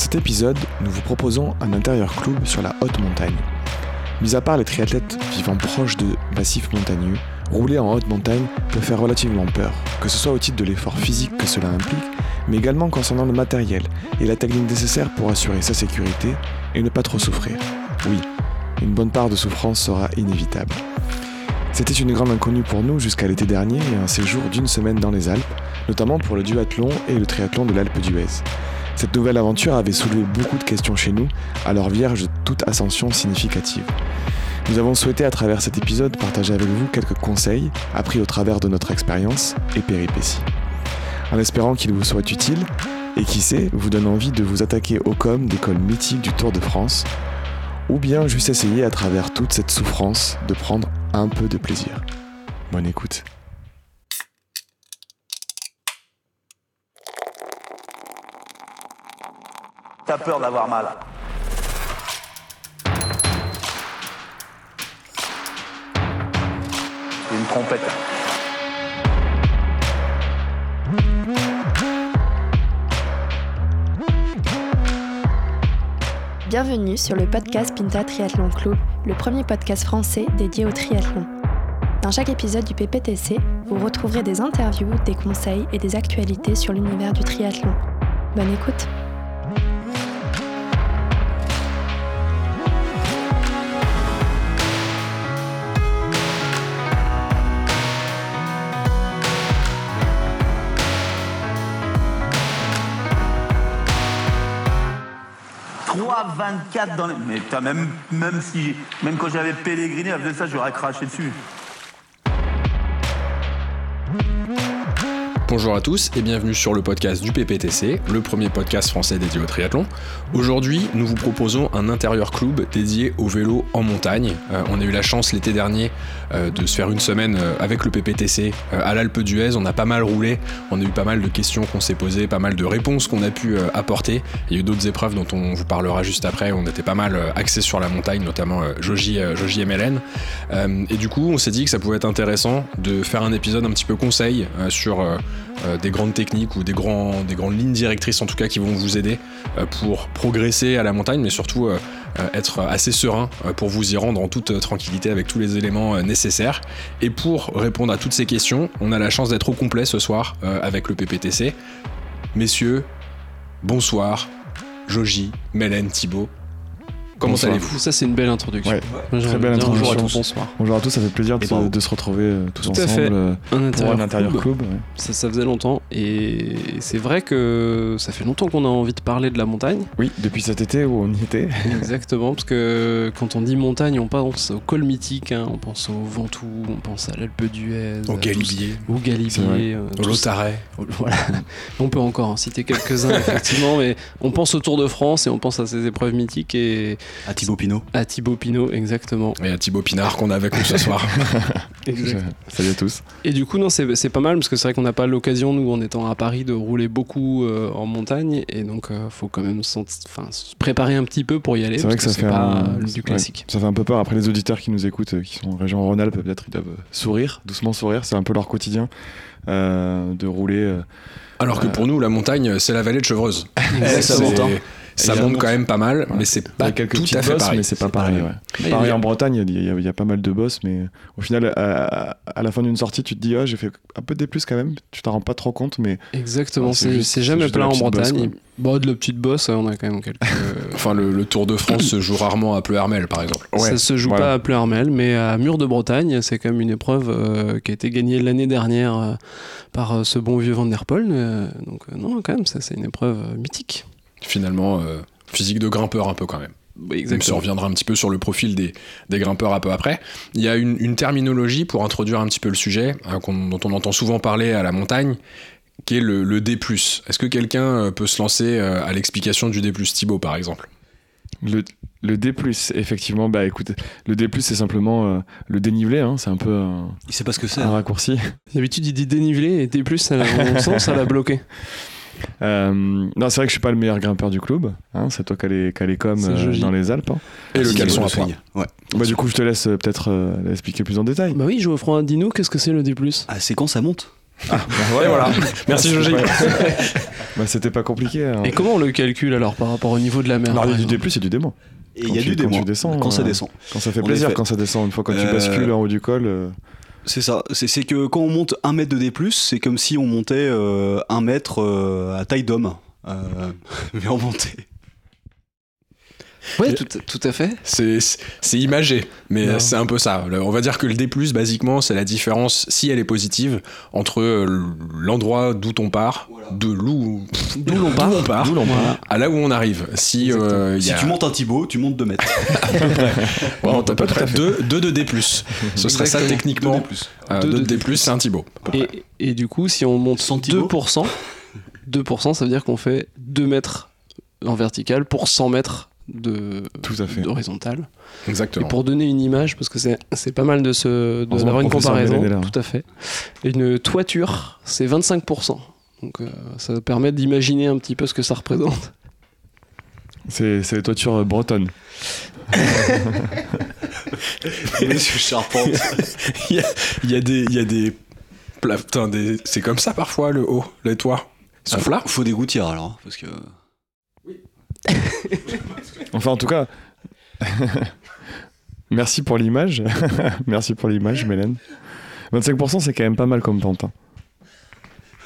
cet épisode, nous vous proposons un intérieur club sur la haute montagne. Mis à part les triathlètes vivant proches de massifs montagneux, rouler en haute montagne peut faire relativement peur, que ce soit au titre de l'effort physique que cela implique, mais également concernant le matériel et la technique nécessaire pour assurer sa sécurité et ne pas trop souffrir. Oui, une bonne part de souffrance sera inévitable. C'était une grande inconnue pour nous jusqu'à l'été dernier et un séjour d'une semaine dans les Alpes, notamment pour le duathlon et le triathlon de l'Alpe d'Huez. Cette nouvelle aventure avait soulevé beaucoup de questions chez nous, alors vierge de toute ascension significative. Nous avons souhaité à travers cet épisode partager avec vous quelques conseils appris au travers de notre expérience et péripéties. En espérant qu'il vous soit utile et qui sait, vous donne envie de vous attaquer au com d'école mythique du Tour de France, ou bien juste essayer à travers toute cette souffrance de prendre un peu de plaisir. Bonne écoute. Peur d'avoir mal. Une trompette. Bienvenue sur le podcast Pinta Triathlon Club, le premier podcast français dédié au triathlon. Dans chaque épisode du PPTC, vous retrouverez des interviews, des conseils et des actualités sur l'univers du triathlon. Bonne écoute! 24 dans les... Mais t'as même, même si... Même quand j'avais pèleriné, faisait ça, j'aurais craché dessus. Bonjour à tous et bienvenue sur le podcast du PPTC, le premier podcast français dédié au triathlon. Aujourd'hui, nous vous proposons un intérieur club dédié au vélo en montagne. Euh, on a eu la chance l'été dernier euh, de se faire une semaine euh, avec le PPTC à l'Alpe d'Huez. On a pas mal roulé, on a eu pas mal de questions qu'on s'est posées, pas mal de réponses qu'on a pu apporter. Il y a eu d'autres épreuves dont on vous parlera juste après. On était pas mal axés sur la montagne, notamment Joji, Joji MLN. et du coup, on s'est dit que ça pouvait être intéressant de faire un épisode un petit peu conseil sur euh, des grandes techniques ou des, grandes lignes directrices en tout cas qui vont vous aider euh, pour progresser à la montagne, mais surtout euh, être assez serein pour vous y rendre en toute tranquillité avec tous les éléments nécessaires. Et pour répondre à toutes ces questions, on a la chance d'être au complet ce soir avec le PPTC. Messieurs, bonsoir. Joji, Mélène, Thibaut, Comment allez-vous Ça, c'est une belle introduction. très belle introduction. Bonjour à tous. Bonsoir. Bonjour à tous, ça fait plaisir de, ben, se, retrouver euh, tous tout ensemble à fait. Euh, un pour un intérieur club. Ça, ça faisait longtemps et c'est vrai que ça fait longtemps qu'on a envie de parler de la montagne. Oui, depuis cet été où on y était. Exactement, parce que quand on dit montagne, on pense au col mythique, hein, on pense au Ventoux, on pense à l'Alpe d'Huez, au Galibier, au Galibier, euh, au Lotaret. Voilà, on peut encore en citer quelques-uns effectivement, mais on pense au Tour de France et on pense à ces épreuves mythiques et à Thibaut Pinot. À Thibaut Pinot, exactement. Et à Thibaut Pinard qu'on a avec nous ce soir. Salut à tous. Et du coup, non, c'est pas mal parce que c'est vrai qu'on n'a pas l'occasion, nous, en étant à Paris, de rouler beaucoup euh, en montagne. Et donc, il euh, faut quand même se préparer un petit peu pour y aller. C'est vrai que, ça fait pas du classique. ça fait un peu peur. Après, les auditeurs qui nous écoutent, euh, qui sont en région Rhône-Alpes, peut-être ils doivent sourire, doucement sourire. C'est un peu leur quotidien de rouler. Alors que pour nous, la montagne, c'est la vallée de Chevreuse. Exactement ça monte quand même pas mal, mais c'est pas quelques tout à fait bosses, pareil. mais c'est pas pareil. Pareil en Bretagne, il y, a pas mal de bosses, mais au final, à, la fin d'une sortie, tu te dis, ah, j'ai fait un peu des plus quand même. Tu t'en rends pas trop compte, mais exactement. c'est jamais plein en Bretagne. bon, de la petite bosse, on a quand même quelques. enfin, le, Tour de France se joue rarement à Pleuhermel, par exemple. ça se joue pas à Pleuhermel, mais à Mur de Bretagne, c'est quand même une épreuve euh, qui a été gagnée l'année dernière euh, par euh, ce bon vieux Van der Poel. donc non, quand même, ça c'est une épreuve mythique finalement euh, physique de grimpeur un peu quand même. Exactement. On reviendra un petit peu sur le profil des, des grimpeurs un peu après. Il y a une, terminologie pour introduire un petit peu le sujet, hein, dont on entend souvent parler à la montagne, qui est le, D+. Est-ce que quelqu'un euh, peut se lancer euh, à l'explication du D+, Thibaut par exemple? Le, le D+, effectivement, bah écoute, le D+, c'est simplement le dénivelé, hein, c'est un peu un, il sait pas ce que c'est. un raccourci. D'habitude, il dit dénivelé et D+, ça l'a, ça l'a bloqué. Euh, non, c'est vrai que je suis pas le meilleur grimpeur du club. Hein, c'est toi qui as les, coms euh, dans les Alpes. Hein. Et le caleçon à poids. Ouais. Bah, du coup, je te laisse euh, peut-être l'expliquer plus en détail. Bah oui, Geoffroy, dis-nous, qu'est-ce que c'est le D Ah, c'est quand ça monte Ah, bah Et voilà. Merci Jogi. Ouais. bah, c'était pas compliqué. hein. Et comment on le calcule alors par rapport au niveau de la mer? Il y a du D+, et du dément. Et il Quand y a tu- du quand démon tu descends, quand ça descend. Quand ça fait En plaisir, effet. quand ça descend. Une fois quand tu bascules en haut du col. C'est ça. C'est c'est que quand on monte un mètre de D+, c'est comme si on montait euh, un mètre euh, à taille d'homme. Euh, mais en montée. Ouais, tout, tout à fait. C'est c'est imagé, mais c'est un peu ça. On va dire que le D+, basiquement, c'est la différence, si elle est positive, entre euh, l'endroit d'où on part, de l'où D'où l'on part. on part, Voilà. à là où on arrive. Si, euh, Si y a, tu montes un Thibaut, tu montes 2 mètres. bon, t'as à peu près 2 de D+. Ce serait ça techniquement. Euh, Deux deux de de D+, c'est un Thibaut. Et, et du coup, si on monte Sans Thibaut 2%, 2%, ça veut dire qu'on fait 2 mètres en vertical pour 100 mètres de Tout à fait. d'horizontal. Et Exactement. pour donner une image, parce que c'est c'est pas mal de se d'avoir une comparaison, là. tout à fait. Une toiture, c'est 25%. Donc euh, ça permet d'imaginer un petit peu ce que ça représente. C'est c'est les toitures euh, bretonnes. Monsieur Charpente. Il y a, il y a des... Il y a des pla- putain, des- C'est comme ça parfois, le haut, les toits. Ils sont Ah, plats. faut, faut des gouttières alors. Parce que. Enfin, en tout cas. Merci pour l'image. Merci pour l'image, Mélène. 25%, c'est quand même pas mal comme pente. hein.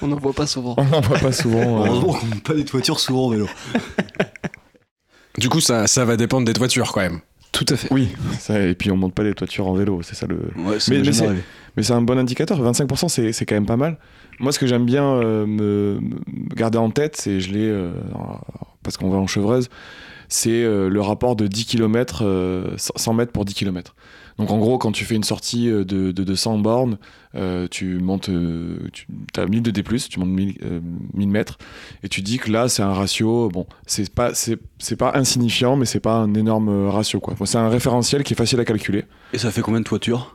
On n'en voit pas souvent. On n'en voit pas souvent. euh, Heureusement qu'on monte pas des toitures souvent en vélo. Du coup, ça, ça va dépendre des toitures quand même. Tout à fait. Oui, ça, et puis on monte pas des toitures en vélo, c'est ça le. Ouais, Mais- mais jamais c'est- arrivé. Mais c'est un bon indicateur, 25% c'est c'est quand même pas mal. Moi ce que j'aime bien euh, me, me garder en tête, c'est je l'ai euh, parce qu'on va en chevreuse, c'est euh, le rapport de 10 km, 100 mètres pour 10 km. Donc en gros quand tu fais une sortie euh, de, de, de 100 bornes, euh, tu montes, tu as 1000 de D+, tu montes 1000, euh, 1000 mètres, et tu dis que là c'est un ratio, bon c'est pas, c'est pas insignifiant mais c'est pas un énorme ratio quoi. C'est un référentiel qui est facile à calculer. Et ça fait combien de toitures?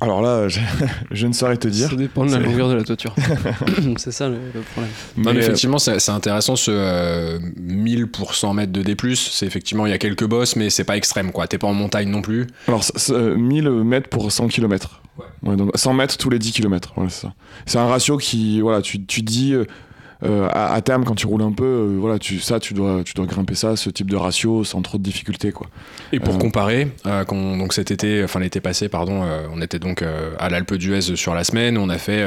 Alors là je, je ne saurais te dire. Ça dépend de la C'est- longueur de la toiture. c'est ça le, le problème. Non, mais Mais, euh, effectivement, c'est c'est intéressant ce euh, 1000 pour 100 mètres de D+. C'est effectivement, il y a quelques bosses, mais c'est pas extrême, quoi. T'es pas en montagne non plus. Alors, c- c- euh, 1000 mètres pour 100 km. Ouais. donc 100 mètres tous les 10 km. Voilà, c'est ça. C'est un ratio qui, voilà, tu, tu dis euh, à, à terme quand tu roules un peu, euh, voilà, tu, ça, tu dois, tu dois grimper ça, ce type de ratio, sans trop de difficultés, quoi. Et pour Euh. comparer, euh, quand- donc cet été, enfin l'été passé, pardon, on était donc à l'Alpe d'Huez sur la semaine. On a fait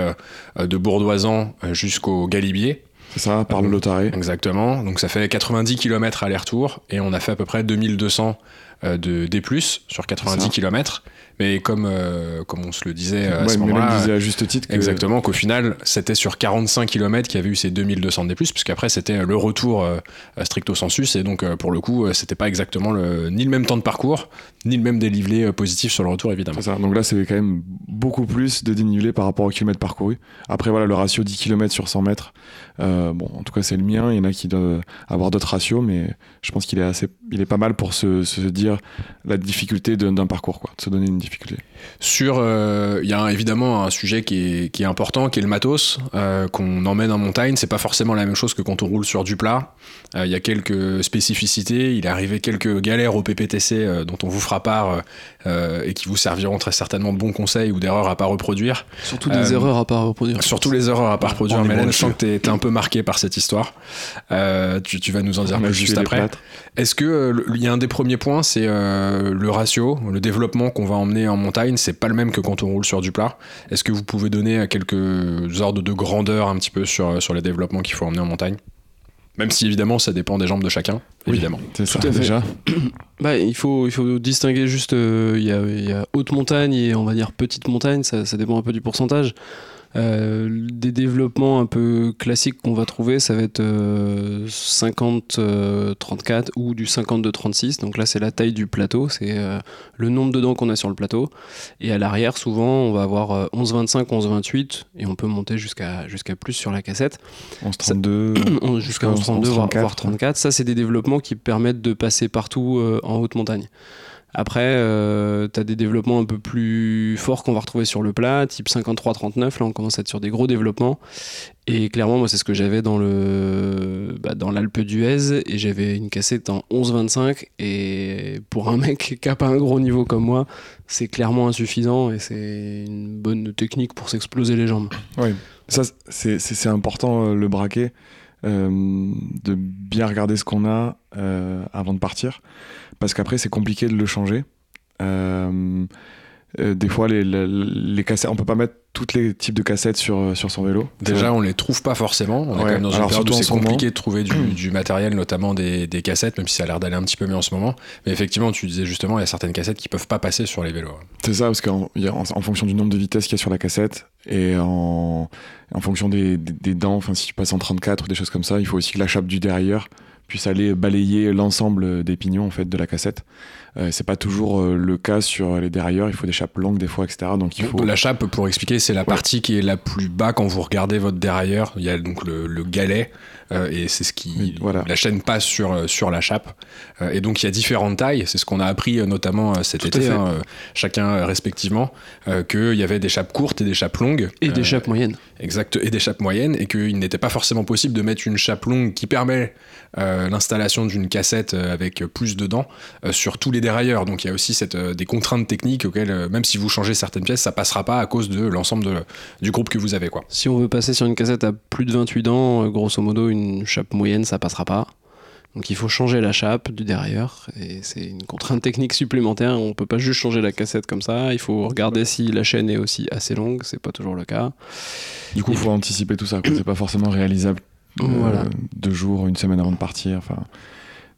de Bourdoisan jusqu'au Galibier. C'est ça, par le Lotaré. Exactement. Donc ça fait 90 km aller-retour et on a fait à peu près 2200 euh, de D+, sur 90 ça. km. Mais comme, euh, comme on se le disait euh, à Ouais, ce moment-là, à juste titre que. Exactement, qu'au final, c'était sur 45 km qu'il y avait eu ces 2200 de plus, puisqu'après, c'était le retour euh, stricto sensus, et donc, euh, pour le coup, euh, c'était pas exactement le, ni le même temps de parcours, ni le même dénivelé euh, positif sur le retour, évidemment. Ça. Donc là, c'est quand même beaucoup plus de dénivelé par rapport au kilomètre parcouru. Après, voilà, le ratio 10 km sur 100 mètres. euh, bon, en tout cas, c'est le mien. Il y en a qui doivent avoir d'autres ratios, mais je pense qu'il est assez, il est pas mal pour se, se dire la difficulté d'un parcours, quoi, de se donner une difficulté. Sur, euh, il y a évidemment un sujet qui est, qui est important, qui est le matos euh, qu'on emmène en montagne. C'est pas forcément la même chose que quand on roule sur du plat. Il y a quelques spécificités. Il est arrivé quelques galères au PPTC dont on vous fera part euh, et qui vous serviront très certainement de bons conseils ou d'erreurs à pas reproduire. Surtout des Euh, erreurs à pas reproduire. Surtout les erreurs à pas reproduire, Mélène. Je sens que t'es t'es un peu marqué par cette histoire. Euh, tu, tu vas nous en dire plus juste après. Est-ce que euh, il y a un des premiers points, c'est euh, le ratio, le développement qu'on va emmener en montagne, c'est pas le même que quand on roule sur du plat. Est-ce que vous pouvez donner quelques ordres de grandeur un petit peu sur, sur les développements qu'il faut emmener en montagne? Même si évidemment ça dépend des jambes de chacun, Oui. évidemment. C'est ça, Tout à fait. déjà. Bah, il, faut, il faut distinguer juste, euh, il y, y a haute montagne et on va dire petite montagne, ça, ça dépend un peu du pourcentage. Euh, des développements un peu classiques qu'on va trouver, ça va être 50-34 ou du 52-36. Donc là, c'est la taille du plateau, c'est euh, le nombre de dents qu'on a sur le plateau. Et à l'arrière, souvent, on va avoir euh, 11-25, 11-28 et on peut monter jusqu'à jusqu'à plus sur la cassette. 11-32. Jusqu'à 11, 32 voire, 34, voire 34. Ça, c'est des développements qui permettent de passer partout euh, en haute montagne. Après, tu as des développements un peu plus forts qu'on va retrouver sur le plat, type 53-39. Là, on commence à être sur des gros développements. Et clairement, moi, c'est ce que j'avais dans le bah, dans l'Alpe d'Huez. Et j'avais une cassette en 11-25. Et pour un mec qui n'a pas un gros niveau comme moi, c'est clairement insuffisant. Et c'est une bonne technique pour s'exploser les jambes. Oui. Ça, c'est important euh, le braquet, euh, de bien regarder ce qu'on a euh, avant de partir, parce qu'après c'est compliqué de le changer. Euh, euh, des fois, les, les, les cassettes, on peut pas mettre tous les types de cassettes sur, euh, sur son vélo. Déjà, on les trouve pas forcément. On est quand même dans une alors période où c'est moment. compliqué de trouver du, du matériel, notamment des, des cassettes, même si ça a l'air d'aller un petit peu mieux en ce moment. Mais effectivement, tu disais justement, il y a certaines cassettes qui peuvent pas passer sur les vélos. C'est ça, parce qu'en en, en fonction du nombre de vitesses qu'il y a sur la cassette et en, en fonction des, des, des dents, enfin si tu passes en 34 ou des choses comme ça, il faut aussi que la chape du derrière puisse aller balayer l'ensemble des pignons en fait de la cassette. Euh, c'est pas toujours euh, le cas sur les dérailleurs, il faut des chapes longues des fois, etc. Donc il faut. La chape, pour expliquer, c'est la partie qui est la plus bas quand vous regardez votre dérailleur. Il y a donc le, le galet, euh, et c'est ce qui. Voilà. La chaîne passe sur, euh, sur la chape. Euh, et donc il y a différentes tailles. C'est ce qu'on a appris notamment cet Tout été, hein, chacun respectivement, qu'il y avait des chapes courtes et des chapes longues. Et des chapes moyennes. Exact, et des chapes moyennes, et qu'il n'était pas forcément possible de mettre une chape longue qui permet l'installation d'une cassette avec plus de dents sur tous les dérailleurs. Donc il y a aussi cette, des contraintes techniques auxquelles, même si vous changez certaines pièces, ça passera pas à cause de l'ensemble du groupe que vous avez. Quoi. Si on veut passer sur une cassette à plus de 28 dents, grosso modo, une chape moyenne, ça passera pas. Donc il faut changer la chape du derrière, et c'est une contrainte technique supplémentaire. On peut pas juste changer la cassette comme ça. Il faut regarder si la chaîne est aussi assez longue. C'est pas toujours le cas. Du coup, il faut anticiper tout ça. C'est pas forcément réalisable euh, Voilà. deux jours, une semaine avant de partir. Enfin,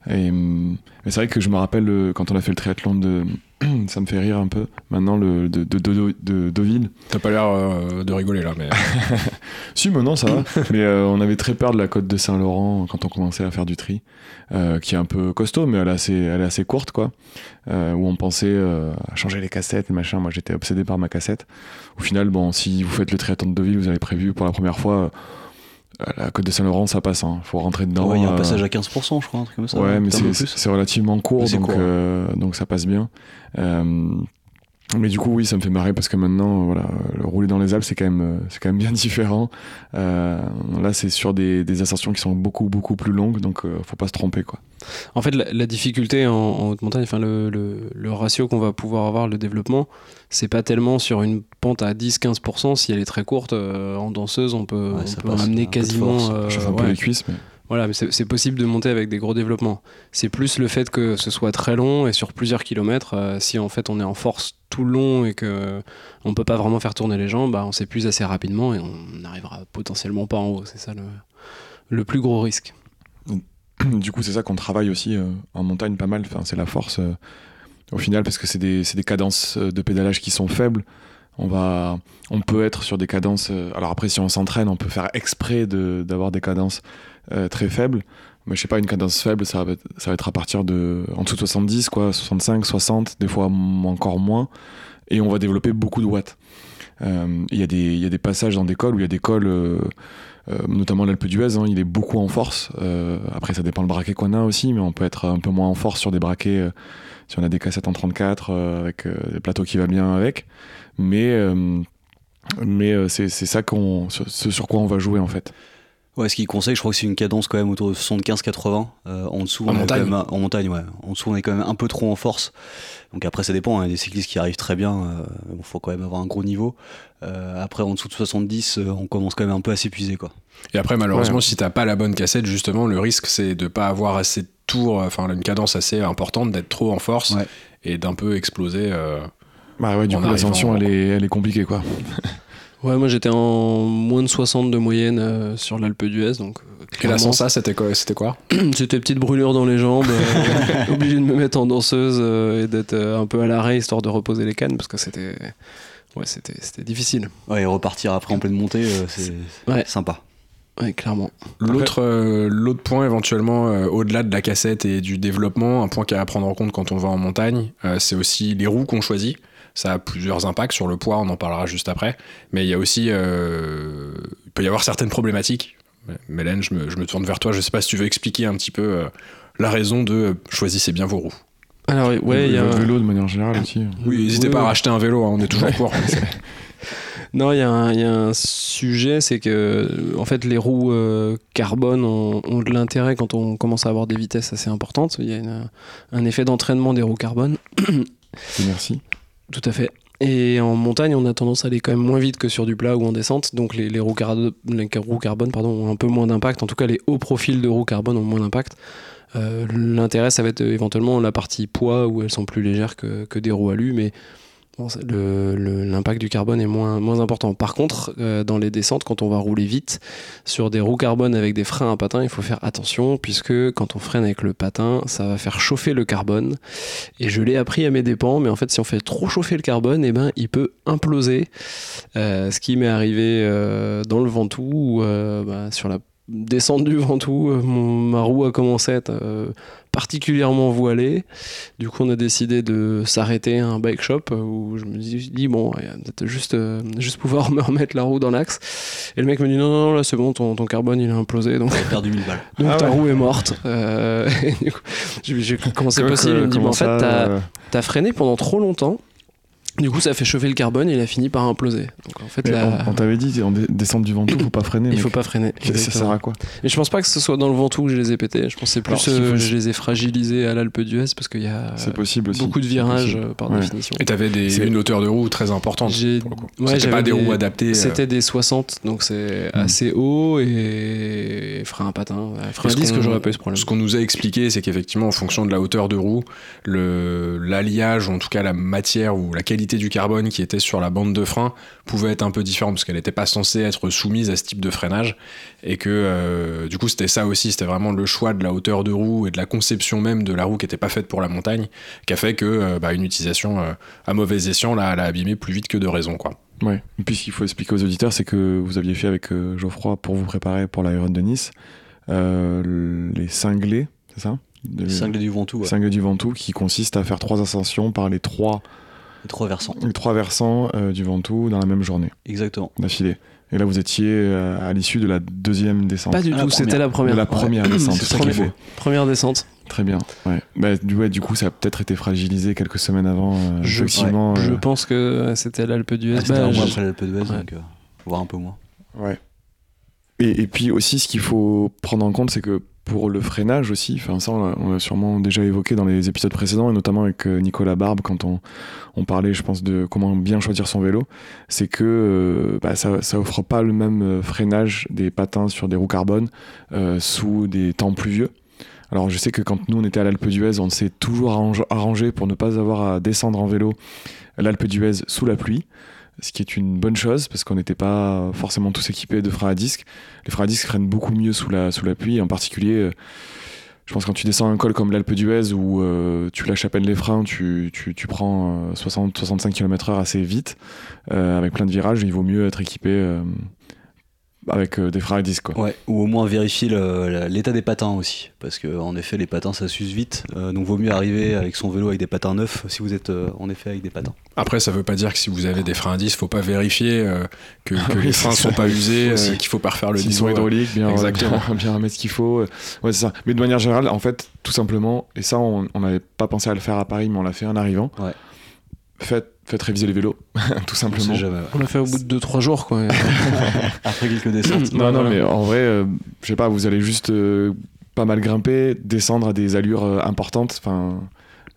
et, hum, mais c'est vrai que je me rappelle euh, quand on a fait le triathlon de. ça me fait rire un peu. Maintenant, le de, de, de, de Deauville. T'as pas l'air euh, de rigoler là, mais Si, mais non, ça va. mais euh, on avait très peur de la côte de Saint-Laurent quand on commençait à faire du tri, euh, qui est un peu costaud, mais elle est assez, elle est assez courte, quoi. Où on pensait à changer les cassettes et machin. Moi, j'étais obsédé par ma cassette. Au final, bon, si vous faites le triathlon de Deauville, vous avez prévu pour la première fois. Euh, la côte de Saint-Laurent, ça passe. Hein. Faut rentrer dedans. Ouais, il y a un euh, passage à 15%, je crois, un truc comme ça. Ouais, mais c'est relativement court, donc, court, ouais. euh, donc ça passe bien. Euh, mais du coup, oui, ça me fait marrer parce que maintenant, euh, voilà, le rouler dans les Alpes, c'est quand même, euh, c'est quand même bien différent. Euh, là, c'est sur des, des ascensions qui sont beaucoup, beaucoup plus longues, donc euh, faut pas se tromper, quoi. En fait, la, la difficulté en, en haute montagne, enfin le, le- le ratio qu'on va pouvoir avoir, le développement, c'est pas tellement sur une pente à 10-15%. Si elle est très courte, euh, en danseuse, on peut, Ouais, on ça peut passe, un ramener peu de quasiment. force. euh, Je fais un peu ouais. les cuisses, mais Voilà, c'est possible de monter avec des gros développements. C'est plus le fait que ce soit très long et sur plusieurs kilomètres. euh, si en fait on est en force tout le long et que on peut pas vraiment faire tourner les jambes, bah, on s'épuise assez rapidement et on n'arrivera potentiellement pas en haut. C'est ça le, plus gros risque. du coup, c'est ça qu'on travaille aussi euh, en montagne pas mal. Enfin, c'est la force euh, au final parce que c'est des, des cadences euh, de pédalage qui sont faibles. On va, on peut être sur des cadences. euh, alors après, si on s'entraîne, on peut faire exprès d'avoir des cadences euh, très faibles. Mais je sais pas, une cadence faible, ça va, être, à partir de en dessous de 70, quoi, 65, 60, des fois encore moins. Et on va développer beaucoup de watts. Euh, Il y, des- il y a des passages dans des cols où il y a des cols, euh, euh, notamment l'Alpe d'Huez, hein, il est beaucoup en force. Euh, après, ça dépend le braquet qu'on a aussi, mais on peut être un peu moins en force sur des braquets, euh, si on a des cassettes en 34, euh, avec euh, des plateaux qui va bien avec. Mais, euh, mais euh, c'est ça qu'on, ce sur quoi on va jouer en fait. Ouais, ce qu'il conseille, je crois que c'est une cadence quand même autour de 75-80. Euh, en dessous, En on est montagne. quand même un- en montagne, ouais. En dessous, on est quand même un peu trop en force. Donc après, ça dépend. hein, Il y a des cyclistes qui arrivent très bien. euh, mais bon, faut quand même avoir un gros niveau. Euh, après, en dessous de 70, euh, on commence quand même un peu à s'épuiser, quoi. Et après, malheureusement, Ouais. si t'as pas la bonne cassette, justement, le risque c'est de pas avoir assez de tours, enfin une cadence assez importante, d'être trop en force Ouais. et d'un peu exploser. euh, Bah ouais, du coup, l'ascension, elle est, elle est compliquée quoi. Ouais, moi j'étais en moins de 60 de moyenne euh, sur l'Alpe d'Huez, donc euh, Et la clairement, Sansa, c'était quoi, c'était quoi C'était petite brûlure dans les jambes, euh, obligé de me mettre en danseuse euh, et d'être euh, un peu à l'arrêt histoire de reposer les cannes parce que c'était ouais, c'était c'était difficile. Ouais, et repartir après en pleine montée, euh, c'est Ouais. sympa. Ouais, clairement. L'autre euh, l'autre point éventuellement, euh, au-delà de la cassette et du développement, un point qu'il y a à prendre en compte quand on va en montagne, euh, c'est aussi les roues qu'on choisit. Ça a plusieurs impacts sur le poids, on en parlera juste après. Mais il y a aussi, euh, il peut y avoir certaines problématiques. Mélène, je me, je me tourne vers toi. Je sais pas si tu veux expliquer un petit peu euh, la raison de euh, choisissez bien vos roues. Alors ouais, il y a le vélo de manière générale aussi. Oui, n'hésitez Oui, pas à racheter un vélo, hein, on est toujours court. Non, il y, a un- il y a un sujet, c'est que en fait les roues euh, carbone ont, ont de l'intérêt quand on commence à avoir des vitesses assez importantes. Il y a une- un effet d'entraînement des roues carbone. Merci. Tout à fait. Et en montagne, on a tendance à aller quand même moins vite que sur du plat ou en descente. Donc les, roues, carbone pardon, ont un peu moins d'impact. En tout cas, les hauts profils de roues carbone ont moins d'impact. Euh, L'intérêt, ça va être euh, éventuellement la partie poids où elles sont plus légères que, que des roues alu, mais l'impact du carbone est moins, moins important. Par contre, euh, dans les descentes, quand on va rouler vite sur des roues carbone avec des freins à patin, il faut faire attention puisque quand on freine avec le patin, ça va faire chauffer le carbone. Et je l'ai appris à mes dépens, mais en fait, si on fait trop chauffer le carbone, eh ben, il peut imploser. Euh, ce qui m'est arrivé euh, dans le Ventoux, où, bah, sur la descente du Ventoux, ma roue a commencé à particulièrement voilée. Du coup, on a décidé de s'arrêter à un bike shop où je me dis, bon, a peut-être juste, euh, juste pouvoir me remettre la roue dans l'axe. Et le mec me dit, non, non, non, là, c'est bon, ton, ton carbone, il a implosé. Donc, J'ai perdu 1000 balles. donc Ah ta ouais. roue est morte. Euh, et du coup, j'ai j'ai- comment c'est Comment- possible? Il me dit, en fait, t'as euh, t'as freiné pendant trop longtemps. Du coup, ça a fait chauffer le carbone et il a fini par imploser. Donc en fait, la- on, on t'avait dit, en descente du Ventoux, faut pas freiner. il mec. faut pas freiner. Ça exactement. sert à quoi? Mais je pense pas que ce soit dans le Ventoux que je les ai pétés. Je pense que c'est plus Alors, s'il euh, je les ai fragilisés à l'Alpe d'Huez parce qu'il y a possible beaucoup de virages euh, par Ouais. définition. Et t'avais des, une hauteur de roue très importante. Ouais, C'était pas des, des- roues adaptées. euh, C'était des 60, donc c'est Hmm. assez haut et frein à patin. Frein à ce disque, j'aurais pas eu ce problème. Ce qu'on nous a expliqué, c'est qu'effectivement, en fonction de la hauteur de roue, le- l'alliage, ou en tout cas la matière ou la qualité du carbone qui était sur la bande de frein pouvait être un peu différente parce qu'elle n'était pas censée être soumise à ce type de freinage. Et que euh, du coup, c'était ça aussi, c'était vraiment le choix de la hauteur de roue et de la conception même de la roue qui n'était pas faite pour la montagne qui a fait que euh, bah, une utilisation euh, à mauvais escient l'a l'a abîmé plus vite que de raison. Quoi. Ouais. Et puis ce qu'il faut expliquer aux auditeurs, c'est que vous aviez fait avec euh, Geoffroy pour vous préparer pour l'Iron de Nice euh, les cinglés, c'est ça? De- Les cinglés du Ventoux, ouais. cinglés du Ventoux, qui consiste à faire trois ascensions par les trois, Les trois versants. les trois versants euh, du Ventoux dans la même journée Exactement. d'affilée. Et là, vous étiez euh, à l'issue de la deuxième descente. Pas du tout, c'était la De première. la première descente, C'est ça qu'il. Première descente. Très bien. Ouais. Bah, du, ouais, du coup, ça a peut-être été fragilisé quelques semaines avant. euh, Je- effectivement. Je euh, pense que c'était l'Alpe d'Huez. Ah, C'était Bah, un mois je- après l'Alpe d'Huez, Ouais. donc euh, voire un peu moins. Ouais. Et, et puis aussi, ce qu'il faut prendre en compte, c'est que pour le freinage aussi, ça, on l'a- sûrement déjà évoqué dans les épisodes précédents, et notamment avec euh, Nicolas Barbe, quand on, parlait, je pense, de comment bien choisir son vélo, c'est que euh, bah, ça, ça offre pas le même euh, freinage des patins sur des roues carbone sous des temps pluvieux. Alors je sais que quand nous on était à l'Alpe d'Huez, on s'est toujours arrangé pour ne pas avoir à descendre en vélo l'Alpe d'Huez sous la pluie ce qui est une bonne chose parce qu'on n'était pas forcément tous équipés de freins à disque. Les freins à disque freinent beaucoup mieux sous la, pluie, en particulier, euh, je pense quand tu descends un col comme l'Alpe d'Huez où euh, tu lâches à peine les freins, tu, prends 60-65 km/h assez vite, euh, avec plein de virages, il vaut mieux être équipé euh, avec euh, des freins à disque. Quoi. Ouais, ou au moins vérifier l'état des patins aussi, parce que en effet les patins ça s'use vite, euh, donc vaut mieux arriver avec son vélo avec des patins neufs si vous êtes euh, en effet avec des patins. Après, ça veut pas dire que si vous avez des freins à disque, faut pas vérifier euh, que, que Ah oui, les freins sont pas usés, euh, qu'il faut pas refaire le S'ils niveau. sont hydrauliques, bien, Exactement. bien, bien mettre ce qu'il faut. Ouais, c'est ça. Mais de manière générale, en fait, tout simplement, et ça, on on n'avait pas pensé à le faire à Paris, mais on l'a fait en arrivant. Ouais. Faites, faites réviser les vélos, tout simplement. On l'a fait au bout de 2-3 jours, quoi. Après quelques descentes. Non, non, voilà. mais en vrai, euh, je sais pas, vous allez juste euh, pas mal grimper, descendre à des allures euh, importantes. Enfin,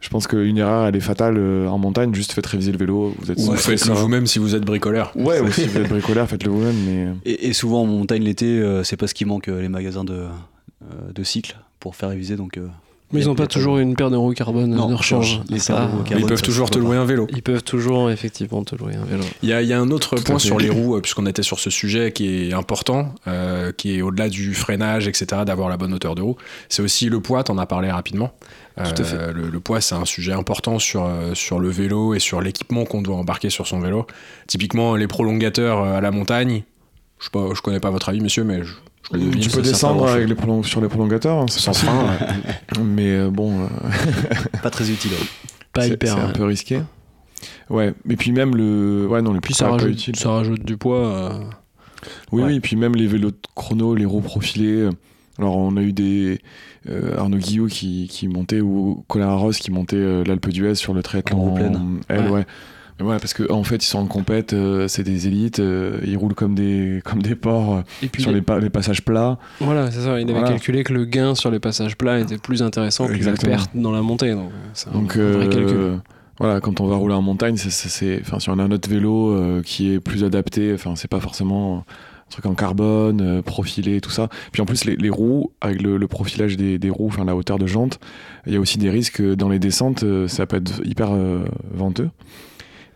je pense qu'une erreur, elle est fatale euh, en montagne. Juste faites réviser le vélo. Vous êtes Ou faites-le vous-même si vous êtes bricoleur. Ouais, aussi, si vous êtes bricoleur, faites-le vous-même. Mais Et, et souvent en montagne l'été, euh, c'est parce qu'il manque euh, les magasins de, euh, de cycles pour faire réviser, donc euh, Mais ils y a- ont y pas a toujours une paire de roues carbone Non, de rechange. les Ça, roues Mais ils carbone, peuvent toujours te louer un vélo. Ils peuvent toujours, effectivement, te louer un vélo. Il y a, il y a un autre Tout point sur les roues, euh, puisqu'on était sur ce sujet qui est important, euh, qui est au-delà du freinage, etc., d'avoir la bonne hauteur de roue. C'est aussi le poids, t'en as parlé rapidement. Euh, Tout à fait. Le, le poids, c'est un sujet important sur, sur le vélo et sur l'équipement qu'on doit embarquer sur son vélo. Typiquement, les prolongateurs à la montagne, je, je connais pas votre avis, monsieur, mais je, je devine, tu peux descendre avec les prolong- sur les prolongateurs, hein, c'est Sans frein, ouais. Mais euh, bon, euh, pas très utile. ouais. Pas c'est hyper. c'est un ouais. peu risqué. Ouais, et puis même le. Ouais, non, le ça pas rajoute, utile. ça rajoute du poids. euh, Oui, Ouais. oui, et puis même les vélos de chrono, les roues profilées. euh, Alors, on a eu des euh, Arnaud Guillot qui, qui montait, ou Colin Arros qui montait euh, l'Alpe d'Huez sur le triathlon En roue pleine. L, Ouais. ouais. Ouais, parce qu'en en fait, ils sont en compète, euh, c'est des élites, euh, ils roulent comme des, comme des porcs euh, Et puis, sur les, pa- les passages plats. voilà, c'est ça. Il avait Voilà. calculé que le gain sur les passages plats était plus intéressant que Exactement. la perte dans la montée. Donc, c'est un Donc, vrai calcul. voilà, quand on va rouler en montagne, c'est, enfin, si on a un autre vélo qui est plus adapté, enfin, c'est pas forcément un truc en carbone, profilé, tout ça. Puis en plus, les, les roues, avec le, le profilage des, des roues, enfin, la hauteur de jante, il y a aussi des risques dans les descentes, ça peut être hyper venteux.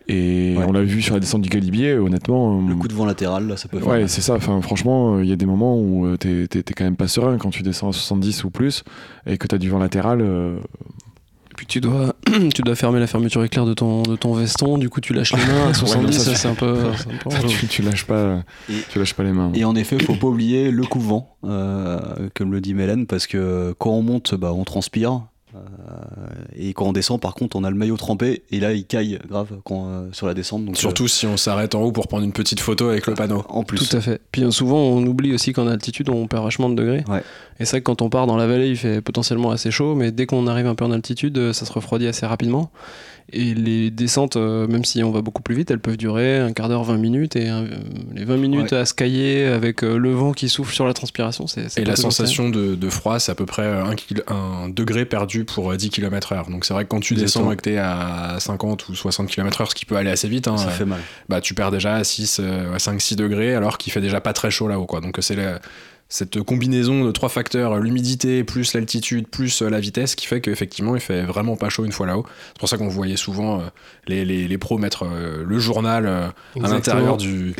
Et Ouais. on l'a vu sur la descente du Galibier, honnêtement. Le euh, coup de vent latéral, là, ça peut faire Ouais, c'est ça. Enfin, franchement, euh, il y a des moments où euh, t'es, t'es- t'es quand même pas serein quand tu descends à 70 ou plus et que t'as du vent latéral. euh, Et puis tu dois, tu dois fermer la fermeture éclair de ton, de ton veston, du coup tu lâches les mains à 70, ça, ça, c'est un peu. c'est un peu relou. tu, tu lâches pas, Et- tu lâches pas les mains. Et en effet, faut pas oublier le coup de vent, euh, comme le dit Mélène, parce que quand on monte, bah, on transpire. Euh, et quand on descend, par contre, on a le maillot trempé et là, il caille grave quand, euh, sur la descente. Donc, Surtout si on s'arrête en haut pour prendre une petite photo avec le euh, panneau. en plus. Tout à fait. Puis euh, souvent on oublie aussi qu'en altitude on perd vachement de degrés. Ouais. Et c'est vrai que quand on part dans la vallée il fait potentiellement assez chaud, mais dès qu'on arrive un peu en altitude euh, ça se refroidit assez rapidement. Et les descentes, euh, même si on va beaucoup plus vite, elles peuvent durer un quart d'heure, 20 minutes. Et euh, les 20 minutes à se cailler avec euh, le vent qui souffle sur la transpiration, c'est Et la sensation de, de froid, c'est à peu près un, degré perdu pour euh, 10 km/h. Donc c'est vrai que quand tu Exactement. descends et que t'es à 50 ou 60 km/h, ce qui peut aller assez vite, hein, Ça euh, fait mal. bah, tu perds déjà à 6, 5-6 degrés alors qu'il fait déjà pas très chaud là-haut. Quoi. Donc c'est la- cette combinaison de trois facteurs, euh, l'humidité plus l'altitude plus euh, la vitesse, qui fait qu'effectivement il fait vraiment pas chaud une fois là-haut. C'est pour ça qu'on voyait souvent euh, les, les, les pros mettre le journal à l'intérieur du,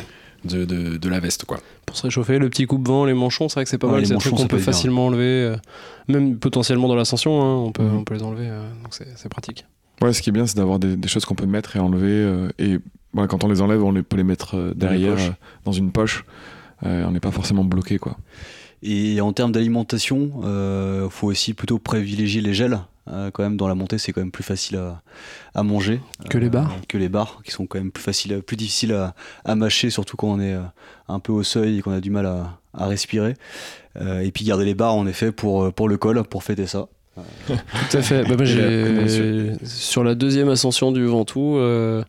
de, de, de la veste. Quoi. Pour se réchauffer, le petit coupe-vent, les manchons, c'est vrai que c'est pas Ouais, mal. les C'est un truc manchons, qu'on peut bien. facilement enlever, euh, même potentiellement dans l'ascension, hein, on, peut, Mhm. on peut les enlever, euh, donc c'est c'est pratique. Ouais, ce qui est bien, c'est d'avoir des, des choses qu'on peut mettre et enlever. euh, et voilà, quand on les enlève, on les, peut les mettre euh, derrière, euh, dans une poche. Euh, on n'est pas forcément bloqué, quoi. Et en termes d'alimentation, euh, faut aussi plutôt privilégier les gels. Euh, quand même, dans la montée, c'est quand même plus facile à, à manger. Que les bars Que les bars, qui sont quand même plus, faciles, plus difficiles à, à mâcher, surtout quand on est un peu au seuil et qu'on a du mal à, à respirer. Euh, et puis garder les bars, en effet, pour, pour le col, pour fêter ça. Tout à fait. Bah, sur la deuxième ascension du Ventoux, euh,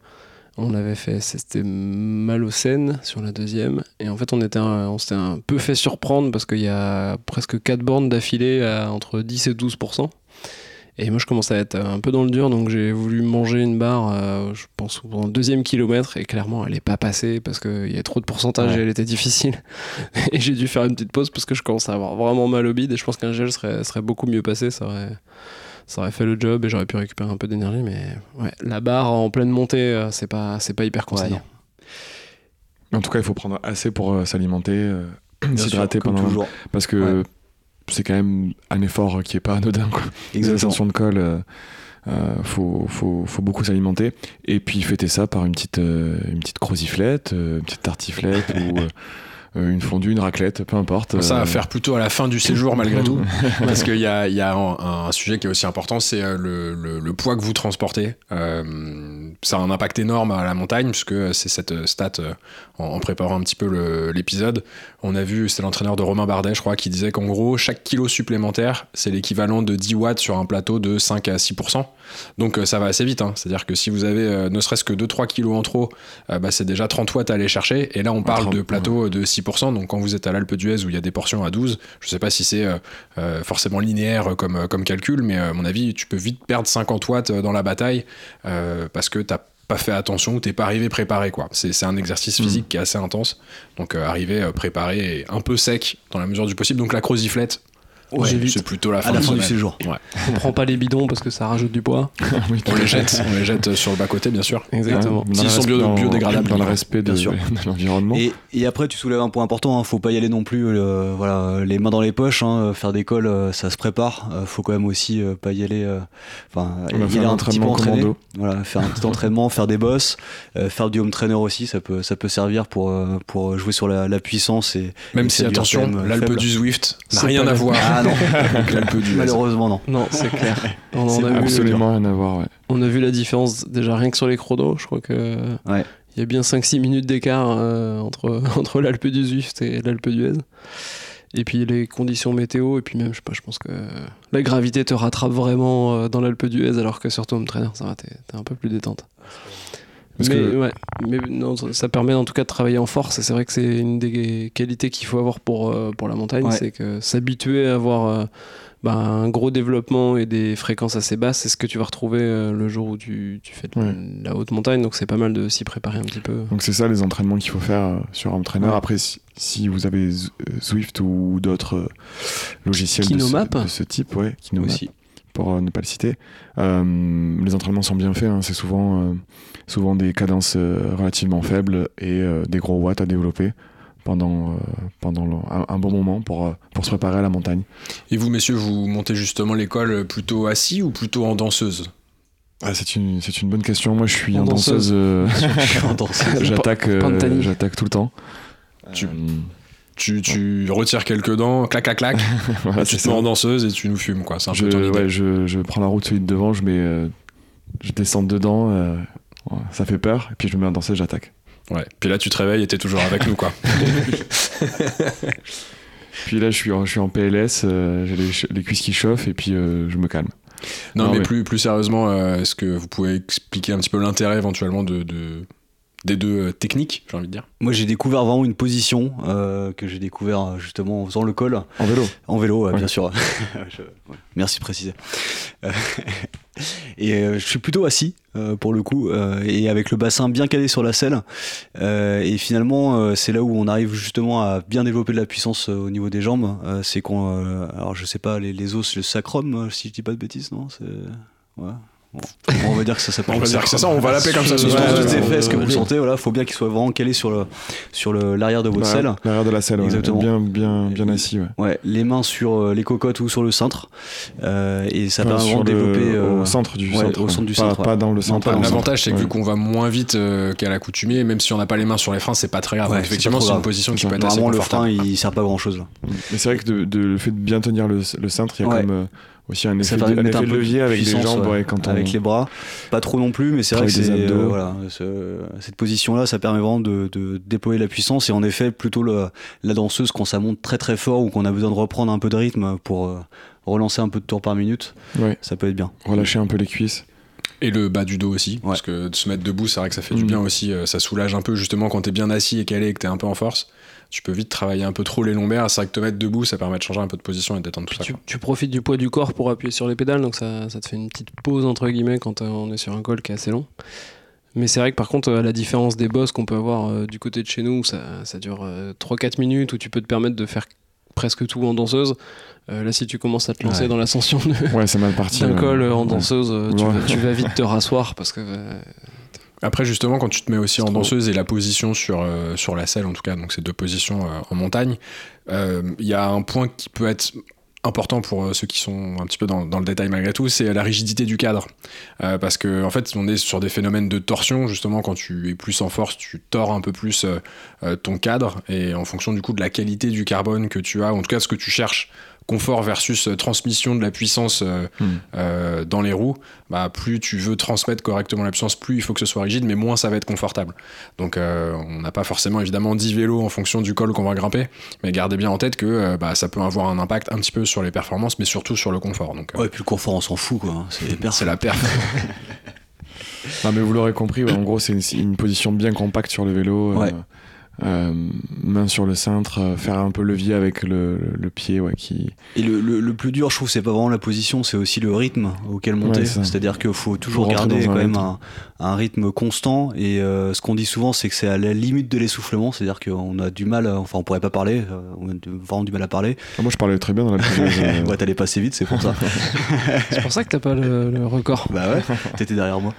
on avait fait, c'était mal au Seine sur la deuxième. Et en fait, on, était un- on s'était un peu fait surprendre parce qu'il y a presque 4 bornes d'affilée à entre 10 et 12%. Et moi, je commençais à être un peu dans le dur, donc j'ai voulu manger une barre, euh, je pense, pendant le deuxième kilomètre, et clairement, elle n'est pas passée parce qu'il y a trop de pourcentage Ouais. et elle était difficile. et j'ai dû faire une petite pause parce que je commençais à avoir vraiment mal au bide, et je pense qu'un gel serait, serait beaucoup mieux passé, ça aurait, ça aurait fait le job et j'aurais pu récupérer un peu d'énergie, mais ouais, la barre en pleine montée, euh, c'est pas, c'est pas hyper. Mais en tout cas, il faut prendre assez pour euh, s'alimenter, euh, s'hydrater pendant. toujours. Parce que c'est quand même un effort qui est pas anodin, quoi. Exactement. de col, euh, faut, faut, faut beaucoup s'alimenter. Et puis fêter ça par une petite, euh, une petite croziflette, euh, une petite tartiflette ou une fondue, une raclette, peu importe. Ça euh, à faire plutôt à la fin du séjour malgré tout. Parce qu'il y a, il y a un, un sujet qui est aussi important, c'est euh, le, le- le poids que vous transportez. Euh, ça a un impact énorme à la montagne, puisque c'est cette stat, euh, en, en préparant un petit peu l'épisode, on a vu, c'est l'entraîneur de Romain Bardet, je crois, qui disait qu'en gros, chaque kilo supplémentaire, c'est l'équivalent de 10 watts sur un plateau de 5 à 6%. Donc euh, ça va assez vite. hein. C'est-à-dire que si vous avez euh, ne serait-ce que 2-3 kilos en trop, euh, bah, c'est déjà 30 watts à aller chercher. Et là, on parle 30, de plateaux de 6%. Donc quand vous êtes à l'Alpe d'Huez où il y a des portions à 12, je sais pas si c'est euh, euh, forcément linéaire comme, euh, comme calcul, mais euh, à mon avis, tu peux vite perdre 50 watts euh, dans la bataille euh, parce que pas fait attention ou t'es pas arrivé préparé quoi. C'est un exercice physique qui est assez intense. Donc euh, arriver euh, préparé et un peu sec dans la mesure du possible. Donc la croziflette, Ouais, c'est plutôt la fin, À la de fin du séjour. On prend pas les bidons parce que ça rajoute du poids. oui, On les jette, on les jette sur le bas côté bien sûr. Exactement. S'ils le sont bio- dans- biodégradables, Dans le respect de, l'environnement. Et, et après, tu soulèves un point important. Hein, faut pas y aller non plus, euh, voilà, les mains dans les poches. Hein, faire des cols, euh, ça se prépare. Euh, faut quand même aussi euh, pas y aller. euh, Enfin, y faire aller un un petit peu entraînement entraîné. commando. Voilà, faire un petit entraînement, faire des bosses, euh, faire du home trainer aussi. Ça peut, ça peut servir pour euh, pour jouer sur la, la puissance et Même et si attention, euh, l'Alpe du Zwift n'a rien à voir Ah non, d'Huez. malheureusement non. Non, c'est clair. On, a vu, absolument rien à voir, ouais. on a vu la différence déjà rien que sur les chronos. Je crois que Ouais. il y a bien 5-6 minutes d'écart euh, entre, entre l'Alpe du Zwift et l'Alpe d'Huez. Et puis les conditions météo, et puis même, je sais pas, je pense que la gravité te rattrape vraiment euh, dans l'Alpe d'Huez, alors que sur Home Trainer, ça va, t'es t'es un peu plus détente. Parce mais que- ouais, mais non, ça ça permet en tout cas de travailler en force, et c'est vrai que c'est une des qualités qu'il faut avoir pour, euh, pour la montagne, Ouais. c'est que s'habituer à avoir euh, bah, un gros développement et des fréquences assez basses, c'est ce que tu vas retrouver euh, le jour où tu, tu fais de Ouais. la haute montagne. Donc c'est pas mal de s'y préparer un petit peu. Donc c'est ça les entraînements qu'il faut faire sur un trainer. Ouais. Après, si, si vous avez Zwift ou d'autres logiciels de ce, Kinomap. de ce type, ouais, Kinomap, Aussi. pour ne pas le citer, les entraînements sont bien faits. hein. C'est souvent, souvent des cadences euh, relativement faibles et euh, des gros watts à développer pendant, euh, pendant le- un, un bon moment pour, pour se préparer à la montagne. Et vous, messieurs, vous montez justement l'école plutôt assis ou plutôt en danseuse? Ah, c'est une, c'est une bonne question. Moi, je suis En en danseuse. euh. J'attaque euh, tout le temps. Tu- Euh, tu, tu retires quelques dents, clac, clac, clac, voilà, tu te mets en danseuse et tu nous fumes, quoi. C'est un je, peu ton idée. ouais, je, je prends la route celui de devant, je mets, euh, je descends dedans, euh, ça fait peur, et puis je me mets en danser, j'attaque. Ouais. Puis là, tu te réveilles et t'es toujours avec nous, quoi. Puis là, je suis en, je suis en PLS, euh, j'ai les, les cuisses qui chauffent, et puis euh, je me calme. Non, Non, mais mais- plus, plus sérieusement, euh, est-ce que vous pouvez expliquer un petit peu l'intérêt éventuellement de, de- des deux euh, techniques, j'ai envie de dire Moi, j'ai découvert vraiment une position euh, que j'ai découvert euh, justement en faisant le col. En vélo. En vélo, ouais, Ouais. bien sûr. Je- ouais, Merci de préciser. Et euh, je suis plutôt assis euh, pour le coup, euh, et avec le bassin bien calé sur la selle. Euh, et finalement, euh, c'est là où on arrive justement à bien développer de la puissance euh, au niveau des jambes. Euh, c'est qu'on, euh, alors je sais pas, les, les os, le sacrum, si je dis pas de bêtises, non ouais. Bon. on va dire que ça s'appelle. On va dire que c'est ça, on va l'appeler comme ça ce Ouais, soir. ouais, que ouais, vous ouais. sentez, voilà, faut bien qu'il soit vraiment calé sur le sur le l'arrière de votre selle. L'arrière de la selle, ouais. Exactement. bien, bien, bien assis. Ouais. Ouais, les mains sur euh, les cocottes ou sur le cintre, euh, et ça Enfin, permet vraiment de développer euh, au centre du ouais, centre. au ouais. centre du Pas- centre, ouais. Pas dans le centre. pas dans le centre. L'avantage, c'est que Ouais. vu qu'on va moins vite euh, qu'à l'accoutumée, même si on n'a pas les mains sur les freins, c'est pas très grave. Ouais, Donc, effectivement, c'est une position qui peut être assez Normalement, le frein, il sert pas à grand chose là. Mais c'est vrai que le fait de bien tenir le, cintre, il y a Ouais. Aussi un Ça effet, permet de, de un mettre un effet de peu de levier avec les jambes ouais, quand on, avec les bras. Pas trop non plus, mais c'est vrai que euh, voilà, ce- cette position-là, ça permet vraiment de, de déployer la puissance. Et en effet, plutôt le- la danseuse quand ça monte très très fort ou qu'on a besoin de reprendre un peu de rythme pour euh, relancer un peu de tours par minute, Ouais. ça peut être bien. relâcher un peu les cuisses. Et le bas du dos aussi, Ouais. parce que de se mettre debout, c'est vrai que ça fait du Mm. bien aussi. euh, Ça soulage un peu, justement, quand t'es bien assis et calé et que t'es un peu en force. Tu peux vite travailler un peu trop les lombaires. C'est vrai que te mettre debout, ça permet de changer un peu de position et de détendre tout ça. Tu, quoi. tu profites du poids du corps pour appuyer sur les pédales, donc ça, ça te fait une petite pause entre guillemets quand euh, on est sur un col qui est assez long. Mais c'est vrai que par contre, à la différence des bosses qu'on peut avoir euh, du côté de chez nous, ça, ça dure euh, 3-4 minutes où tu peux te permettre de faire presque tout en danseuse. Euh, là, si tu commences à te lancer Ouais. dans l'ascension d'un ouais. col euh, en danseuse, euh, tu, vas, tu vas vite te rasseoir parce que euh, Après, justement, quand tu te mets aussi en danseuse et la position sur, euh, sur la selle, en tout cas, donc ces deux positions euh, en montagne, euh, il y a un point qui peut être important pour euh, ceux qui sont un petit peu dans, dans le détail malgré tout, c'est la rigidité du cadre. Euh, parce que en fait, on est sur des phénomènes de torsion, justement, quand tu es plus en force, tu tords un peu plus euh, euh, ton cadre, et en fonction du coup de la qualité du carbone que tu as, en tout cas ce que tu cherches, confort versus euh, transmission de la puissance euh, Hmm. euh, dans les roues, bah, plus tu veux transmettre correctement la puissance, plus il faut que ce soit rigide, mais moins ça va être confortable. Donc euh, on n'a pas forcément évidemment 10 vélos en fonction du col qu'on va grimper, mais gardez bien en tête que euh, bah, ça peut avoir un impact un petit peu sur les performances, mais surtout sur le confort. Donc euh, Ouais, et puis le confort, on s'en fout quoi. hein. C'est c'est la perf. Non, mais vous l'aurez compris, ouais, en gros, c'est une, position bien compacte sur le vélo. Ouais. euh, main sur le cintre, euh, faire un peu levier avec le, le- le pied, ouais, qui. Et le, le- le plus dur, je trouve, c'est pas vraiment la position, c'est aussi le rythme auquel monter. Ouais. C'est-à-dire qu'il faut toujours Faut garder quand même un, un rythme constant. Et euh, ce qu'on dit souvent, c'est que c'est à la limite de l'essoufflement. C'est-à-dire qu'on a du mal, à- enfin, on pourrait pas parler, euh, on a vraiment du mal à parler. Ah, moi, je parlais très bien dans la euh, ouais, t'allais passer vite, c'est pour ça. c'est pour ça que t'as pas le, le record. Bah ouais, t'étais derrière moi.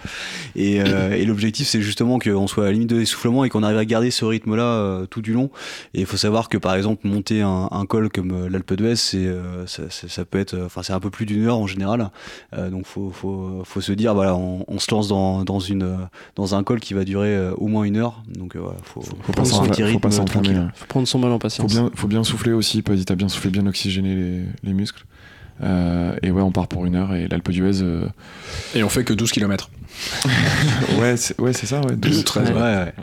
Et, euh, et l'objectif, c'est justement qu'on soit à la limite de l'essoufflement et qu'on arrive à garder ce rythme-là euh, tout du long. Et il faut savoir que par exemple, monter un, un col comme euh, l'Alpe d'Huez, c'est, euh, ça, ça- ça peut être, enfin, c'est un peu plus d'une heure en général. Euh, donc faut, faut, faut se dire, voilà, on, on se lance dans, dans, une, dans un col qui va durer euh, au moins une heure. Donc euh, voilà, faut, faut faut pas prendre son petit faut rythme. Faut prendre son mal en Faut patience. bien, faut bien souffler aussi, pas t'as bien soufflé, bien oxygéner les, les muscles. Euh, et ouais, on part pour une heure et l'Alpe d'Huez. euh, Et on fait que 12 km. ouais, c'est ouais, c'est ça, ouais. 12, 13. Ouais, ouais.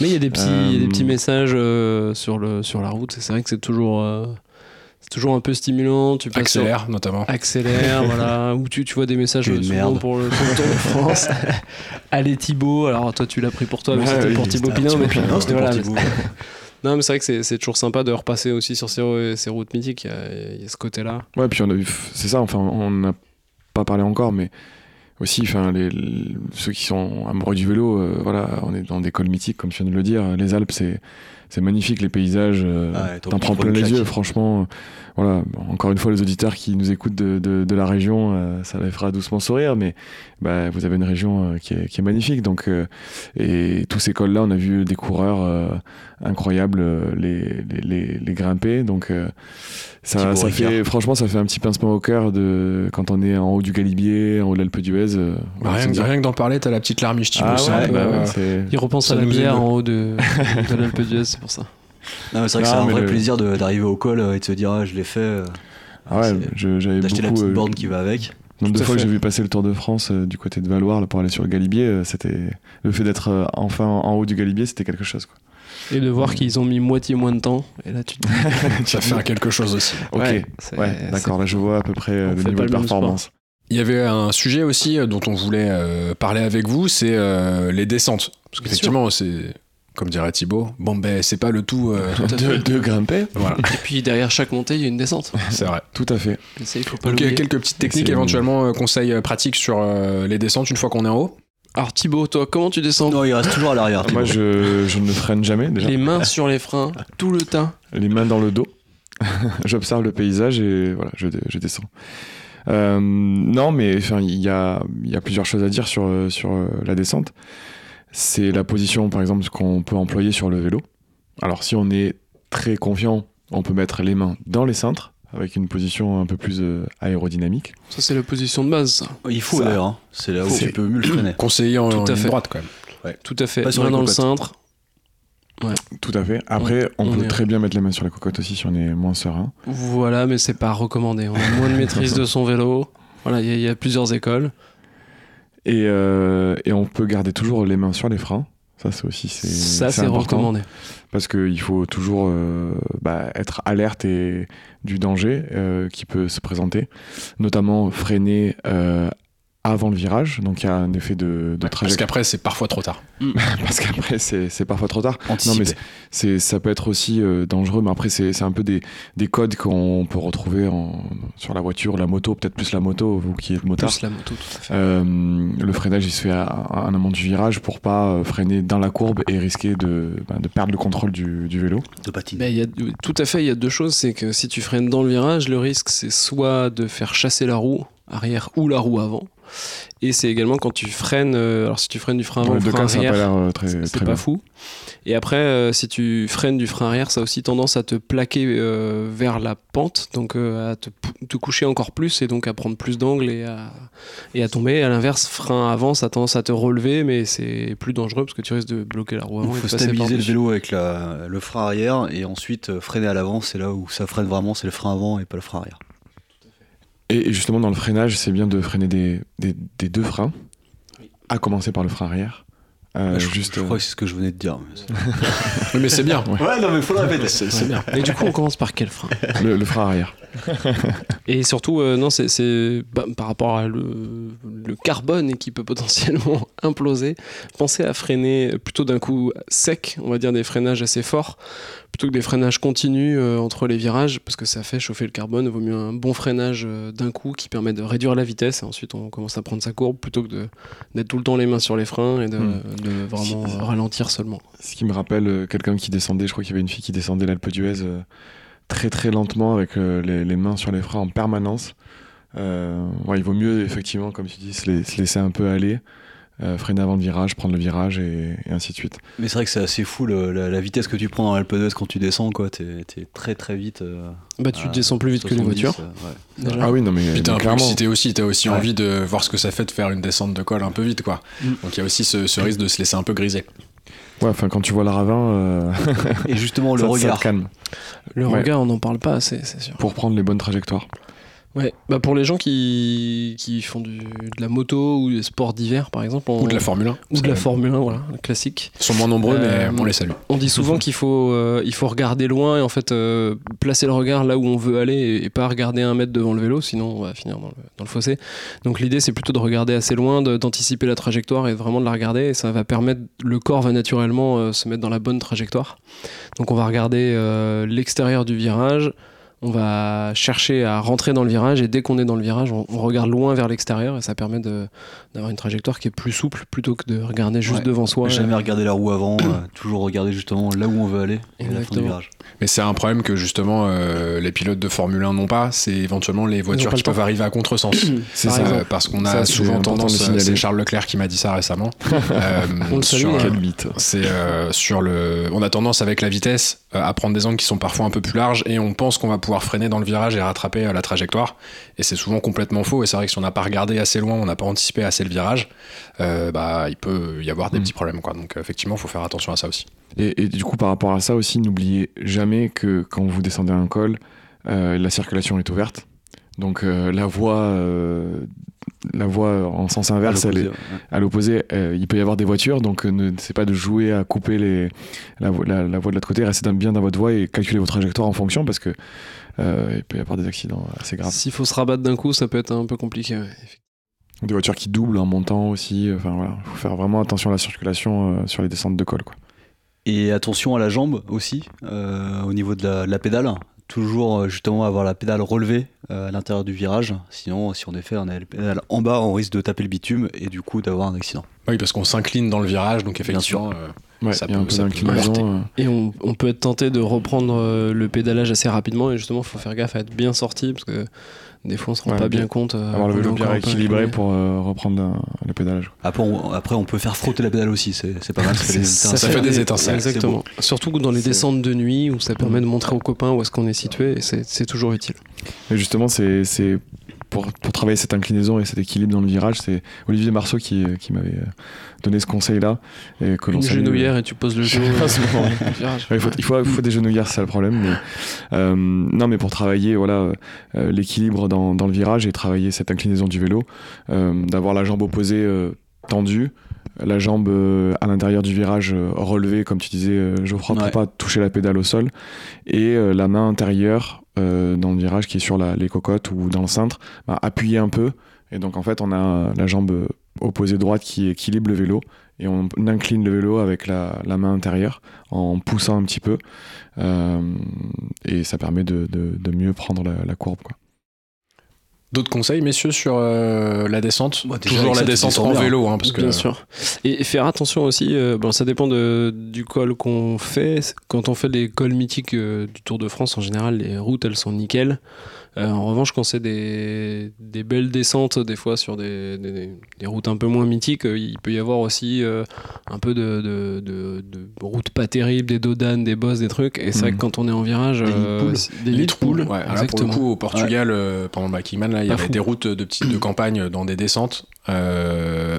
Mais il y a des petits, il y a des Euh, petits messages euh, sur, le, sur la route. C'est vrai que c'est toujours, euh, c'est toujours un peu stimulant. Tu passes sur- Accélère notamment. accélère, voilà, ou tu, tu vois des messages souvent pour le, pour le Tour de France. Allez Thibaut, alors toi tu l'as pris pour toi, mais Ouais, c'était oui, pour Thibaut Pinot, Thibaut mais Pinot, Non, c'était voilà, pour Thibaut. Non, mais c'est vrai que c'est- toujours sympa de repasser aussi sur ces, routes mythiques. Il y a, ce côté-là. Ouais, puis on a c'est ça, enfin, on n'a pas parlé encore, mais aussi, enfin, ceux qui sont amoureux du vélo, euh, voilà, on est dans des cols mythiques, comme tu viens de le dire. Les Alpes, c'est, c'est magnifique, les paysages, euh, Ouais, t'en prends plein les claque. yeux, franchement. euh, Voilà, bon, encore une fois, les auditeurs qui nous écoutent de, de, de la région, euh, ça les fera doucement sourire, mais bah, vous avez une région euh, qui, est, qui est magnifique. Donc, euh, et tous ces cols-là, on a vu des coureurs euh, incroyables les, les, les, les grimper. Donc, euh, ça, fait, franchement, ça fait un petit pincement au cœur de quand on est en haut du Galibier, en haut de l'Alpe d'Huez. euh, voilà, rien, se dire- rien que d'en parler, t'as la petite larmiche Thibaut. Ah ouais, bah ouais, Il repense Ça à la bière en haut de, de l'Alpe d'Huez, pour ça. Non, mais c'est vrai que c'est un vrai le- plaisir d'arriver au col euh, et de se dire ah, je l'ai fait. euh, Ah ouais, j'avais D'acheter la petite euh, borne qui va avec. nombre de fois que j'ai vu passer le Tour de France euh, du côté de Valoir là, pour aller sur le Galibier, euh, c'était le fait d'être euh, enfin en haut du Galibier, c'était quelque chose. Quoi. Et de voir qu'ils ont mis moitié moins de temps. Et là, tu te dis. Ça fait un quelque chose aussi. Ok, ouais, Ouais, c'est- d'accord, là je vois à peu près on le niveau de performance. Il y avait un sujet aussi dont on voulait euh, parler avec vous, c'est euh, les descentes. Parce qu'effectivement, c'est, comme dirait Thibaut, bon ben c'est pas le tout. euh, De, de grimper, voilà, Et puis derrière chaque montée, il y a une descente. c'est vrai. tout à fait. Ça, il faut pas Donc il y a l'oublier. quelques petites techniques, C'est- éventuellement euh, conseils euh, pratiques sur euh, les descentes une fois qu'on est en haut. Alors Thibaut, toi, comment tu descends? Non, il reste toujours à l'arrière. Moi je, je ne freine jamais déjà, Les les, mains sur les freins, tout le temps. mains dans le dos, j'observe le paysage et voilà, je, je descends. Euh, non, mais enfin, il y a, il y a plusieurs choses à dire sur, sur la descente. C'est la position, par exemple, qu'on peut employer sur le vélo. Alors, si on est très confiant, on peut mettre les mains dans les cintres avec une position un peu plus euh, aérodynamique. Ça, c'est la position de base, ça. Il faut d'ailleurs. hein. C'est là où C'est- tu peux mieux le freiner. Conseiller en, Tout à fait. droite quand même. Tout à fait. Pas sur Main les dans le cintre. Tout à fait. Après, on, on peut est- très bien mettre les mains sur la cocotte aussi si on est moins serein. Voilà, mais c'est pas recommandé. On a moins de maîtrise de son vélo. Voilà, il y a- il y, a plusieurs écoles. Et, euh, et on peut garder toujours les mains sur les freins. Ça, c'est aussi c'est, Ça, c'est recommandé. Parce qu'il faut toujours euh, bah, être alerte et du danger euh, qui peut se présenter. Notamment freiner avant le virage. Donc il y a un effet de, de Parce qu'après c'est parfois trop tard. Parce qu'après, c'est, c'est parfois trop tard. Non, mais c'est- ça peut être aussi euh, dangereux, mais après, c'est, c'est un peu des, des codes qu'on peut retrouver en, sur la voiture, la moto, peut-être plus la moto, vous qui êtes motard. Plus la moto, tout à fait. Euh, le freinage, il se fait à- en amont du virage pour pas euh, freiner dans la courbe et risquer de, ben, de perdre le contrôle du, du vélo. de patiner. Il y a, tout à fait, il y a deux choses. C'est que si tu freines dans le virage, le risque, c'est soit de faire chasser la roue arrière ou la roue avant. Et c'est également quand tu freines, euh, alors si tu freines du frein avant frein cas, ça arrière, pas l'air euh, très, c'est très pas bien. fou. Et après, euh, si tu freines du frein arrière, ça a aussi tendance à te plaquer euh, vers la pente, donc euh, à te, coucher encore plus et donc à prendre plus d'angle et à, et à tomber. À l'inverse, frein avant, ça a tendance à te relever, mais c'est plus dangereux parce que tu risques de bloquer la roue avant. Il faut stabiliser le vélo avec la- le frein arrière et ensuite euh, freiner à l'avant. C'est là où ça freine vraiment, c'est le frein avant et pas le frein arrière. Et, justement, dans le freinage, c'est bien de freiner des, des, des deux freins, à commencer par le frein arrière. Euh, je, juste, je crois que c'est ce que je venais de dire. mais c'est- Oui, mais c'est bien. Ouais, non, mais faut le répéter. C'est bien. Et du coup, on commence par quel frein? Euh, le, le frein arrière. Et surtout, euh, non, c'est- bah, par rapport à le, le carbone qui peut potentiellement imploser, pensez à freiner plutôt d'un coup sec, on va dire des freinages assez forts, plutôt que des freinages continus euh, entre les virages, parce que ça fait chauffer le carbone. Il vaut mieux un bon freinage euh, d'un coup qui permet de réduire la vitesse et ensuite on commence à prendre sa courbe plutôt que d'être tout le temps les mains sur les freins et de, Hmm. de vraiment euh, ralentir seulement. Ce qui me rappelle euh, quelqu'un qui descendait, je crois qu'il y avait une fille qui descendait l'Alpe d'Huez euh, très très lentement avec euh, les, les mains sur les freins en permanence. Euh, ouais, il vaut mieux effectivement, comme tu dis, se, la- se laisser un peu aller, euh, freiner avant le virage, prendre le virage et, et ainsi de suite. Mais c'est vrai que c'est assez fou le- la, la vitesse que tu prends dans l'Alpe d'Huez quand tu descends. quoi. T'es t'es très très vite. euh, Bah, tu descends plus vite que les 70, voitures. euh, ouais. Ah oui, non mais, Puis peu clairement. excité aussi, t'as aussi Ouais. envie de voir ce que ça fait de faire une descente de col un peu vite, quoi. Mm. Donc il y a aussi ce, ce risque de se laisser un peu griser. Ouais, enfin quand tu vois le ravin, euh, Et justement, le ça, ça te regard. calme Le Ouais. regard, on n'en parle pas assez, c'est sûr. pour prendre les bonnes trajectoires. Ouais, bah pour les gens qui, qui font du, de la moto ou des sports d'hiver par exemple. on- Ou de la Formule 1. ou de la Formule 1, voilà, le classique. Ils sont moins nombreux, Euh, mais on les salue. On dit souvent qu'il faut, euh, il faut regarder loin et en fait euh, placer le regard là où on veut aller et, et pas regarder un mètre devant le vélo, sinon on va finir dans le, dans le fossé. Donc l'idée c'est plutôt de regarder assez loin, d'anticiper la trajectoire et vraiment de la regarder et ça va permettre, le corps va naturellement euh, se mettre dans la bonne trajectoire. Donc on va regarder euh, l'extérieur du virage, on va chercher à rentrer dans le virage et dès qu'on est dans le virage, on, on regarde loin vers l'extérieur et ça permet d'avoir une trajectoire qui est plus souple plutôt que de regarder juste Ouais. devant soi. Jamais regarder la roue avant, euh, toujours regarder justement là où on veut aller. et la fin du virage. Mais c'est un problème que justement euh, les pilotes de Formule 1 n'ont pas, c'est éventuellement les voitures qui peuvent arriver à contresens. C'est Par ça. exemple. Euh, parce qu'on a Ça, souvent tendance, euh, c'est Charles Leclerc qui m'a dit ça récemment. Euh, On le salue, sur, hein. euh, Quel mythe. C'est euh, sur le. On a tendance avec la vitesse euh, à prendre des angles qui sont parfois un peu plus larges et on pense qu'on va pouvoir freiner dans le virage et rattraper euh, la trajectoire. Et c'est souvent complètement faux. Et c'est vrai que si on n'a pas regardé assez loin, on n'a pas anticipé assez le virage, euh, bah il peut y avoir des Mm. petits problèmes. Quoi. Donc euh, effectivement, il faut faire attention à ça aussi. Et, et du coup, par rapport à ça aussi, n'oubliez jamais que quand vous descendez un col, euh, la circulation est ouverte. Donc euh, la voie, euh, la voie en sens À inverse, l'opposé, ouais. à l'opposé, euh, il peut y avoir des voitures, donc ne c'est pas de jouer à couper les, la, vo- la, la voie de l'autre côté, restez bien dans votre voie et calculez vos trajectoires en fonction parce que euh, il peut y avoir des accidents assez graves. S'il faut se rabattre d'un coup, ça peut être un peu compliqué. ouais. Des voitures qui doublent en montant aussi, enfin voilà, faut faire vraiment attention à la circulation euh, sur les descentes de col. Quoi. Et attention à la jambe aussi, euh, au niveau de la, de la pédale. Toujours euh, justement avoir la pédale relevée euh, à l'intérieur du virage. Sinon, si on est fait, on a la pédale en bas, on risque de taper le bitume et du coup d'avoir un accident. Oui, parce qu'on s'incline dans le virage, donc effectivement. euh, Ouais, Ça un peu ça peut euh, Et on, on peut être tenté de reprendre euh, le pédalage assez rapidement et justement, il faut faire gaffe à être bien sorti parce que des fois, on se rend Ouais, pas bien- bien compte. euh, avoir le vélo bien un peu équilibré incliné. pour euh, reprendre le pédalage. Après on, après, on peut faire frotter la pédale aussi, c'est c'est pas mal. Ça fait des Ça fait des étincelles, Exactement. Surtout dans les descentes de nuit où ça permet de montrer aux copains où est-ce qu'on est situé et c'est toujours utile. Et justement, c'est pour, pour travailler cette inclinaison et cet équilibre dans le virage, c'est Olivier Marceau qui, qui m'avait euh, donné ce conseil-là. Et que l'on Une genouillère et tu poses le moment. euh, virage. Ouais, il, faut, il, faut, il faut des genouillères, c'est ça le problème. Mais, euh, non, mais pour travailler voilà, euh, l'équilibre dans, dans le virage et travailler cette inclinaison du vélo, euh, d'avoir la jambe opposée euh, tendue, la jambe euh, à l'intérieur du virage euh, relevée, comme tu disais, euh, Geoffroy, pour Ouais. pas toucher la pédale au sol, et la main intérieure euh, dans le virage qui est sur la- les cocottes ou dans le cintre, bah, appuyer un peu. Et donc en fait, on a la jambe opposée droite qui équilibre le vélo et on incline le vélo avec la, main intérieure en poussant un petit peu Euh, et ça permet de mieux prendre la, la courbe. Quoi. D'autres conseils, messieurs, sur euh, la descente Bah, déjà, Toujours la descente en bien. vélo, hein, parce que Bien sûr. Et faire attention aussi, euh, bon, ça dépend de, du col qu'on fait. Quand on fait les cols mythiques euh, du Tour de France, en général, les routes, elles sont nickel. Euh, en revanche, quand c'est des, des belles descentes, des fois sur des, des- des routes un peu moins mythiques, euh, il peut y avoir aussi euh, un peu de, de, de- de routes pas terribles, des dodanes, des bosses, des trucs. Et c'est vrai Mhm. que quand on est en virage, Des euh, poules. des Ouais, pour exactement. le coup, au Portugal, pendant le Backman, là, il y avait fou. des routes de petites de campagne dans des descentes,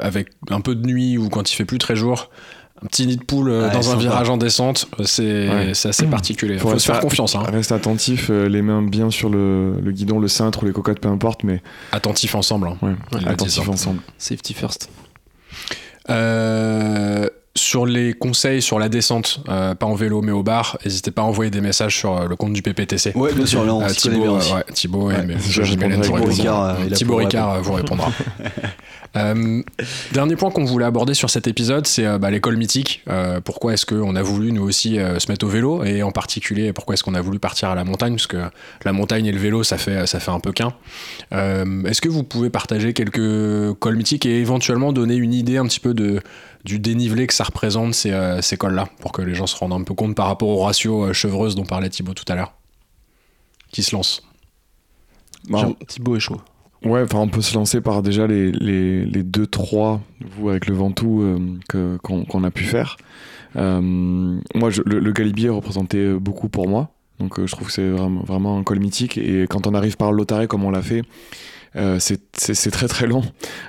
avec un peu de nuit ou quand il fait plus très jour. Un petit nid de poule euh, Ouais, dans un virage en descente, euh, c'est Ouais. assez particulier. Il faut, Faut se faire confiance, hein. Reste attentif, euh, les mains bien sur le, le guidon, le cintre ou les cocottes, peu importe, mais attentif ensemble. hein. ouais, attentif hein. ensemble. Safety first. Euh, sur les conseils sur la descente, euh, pas en vélo mais au bar, n'hésitez pas à envoyer des messages sur euh, le compte du PPTC. Ouais, bien sûr, là on Euh, Thibaut, bien euh, aussi. ouais, Thibaut. Ricard, vous répondra. Euh, dernier point qu'on voulait aborder sur cet épisode, c'est euh, bah, l'école mythique. Euh, pourquoi est-ce qu'on a voulu nous aussi euh, se mettre au vélo? Et en particulier pourquoi est-ce qu'on a voulu partir à la montagne? Parce que la montagne et le vélo ça fait ça fait un peu qu'un. Euh, est-ce que vous pouvez partager quelques cols mythiques et éventuellement donner une idée un petit peu de du dénivelé que ça représente ces, euh, ces cols-là pour que les gens se rendent un peu compte par rapport au ratio euh, chevreuse dont parlait Thibaut tout à l'heure? Qui se lance? Jean- Thibaut est chaud. Ouais, enfin, on peut se lancer par déjà les, les, les deux, trois, vous, avec le Ventoux, euh, qu'on a pu faire. Euh, moi, je- le, le Galibier représentait beaucoup pour moi. Donc, euh, je trouve que c'est vraiment, vraiment un col mythique. Et quand on arrive par le Lotaré, comme on l'a fait, euh, c'est très très long.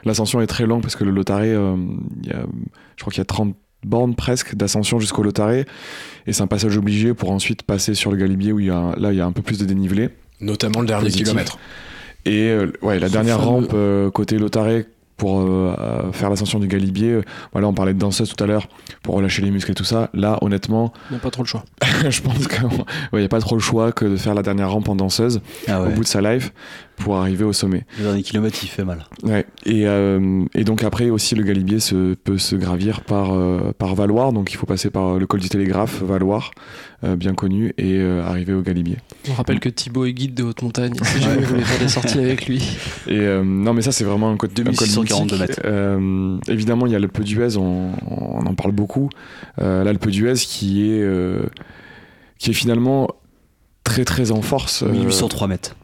L'ascension est très longue parce que le Lotaré, y a- je crois qu'il y a 30 bornes presque d'ascension jusqu'au Lotaré. Et c'est un passage obligé pour ensuite passer sur le Galibier où il y a, là, il y a un peu plus de dénivelé. Notamment le dernier Positif. kilomètre. Et euh, ouais, la dernière fameux- rampe euh, côté Lotaré pour euh, euh, faire l'ascension du Galibier, voilà, on parlait de danseuse tout à l'heure pour relâcher les muscles et tout ça. Là, honnêtement, On n'a pas trop le choix. je pense qu'il n'y a pas trop le choix que de faire la dernière rampe en danseuse Ah au bout de sa life pour arriver au sommet. Le dernier kilomètre, il fait mal. Ouais. Et, euh, et donc après aussi le Galibier se, peut se gravir par, euh, par Valoir, donc il faut passer par le col du Télégraphe, Valoir, euh, bien connu, et euh, arriver au Galibier. On rappelle que Thibaut est guide de haute montagne. Si jamais vous voulez faire des sorties avec lui. Et euh, non mais ça c'est vraiment un code 2642 un col mètres. Euh, évidemment il y a l'Alpe d'Huez, on, on en parle beaucoup. Euh, L'Alpe d'Huez qui est euh, qui est finalement très très en force. euh, 1803 mètres.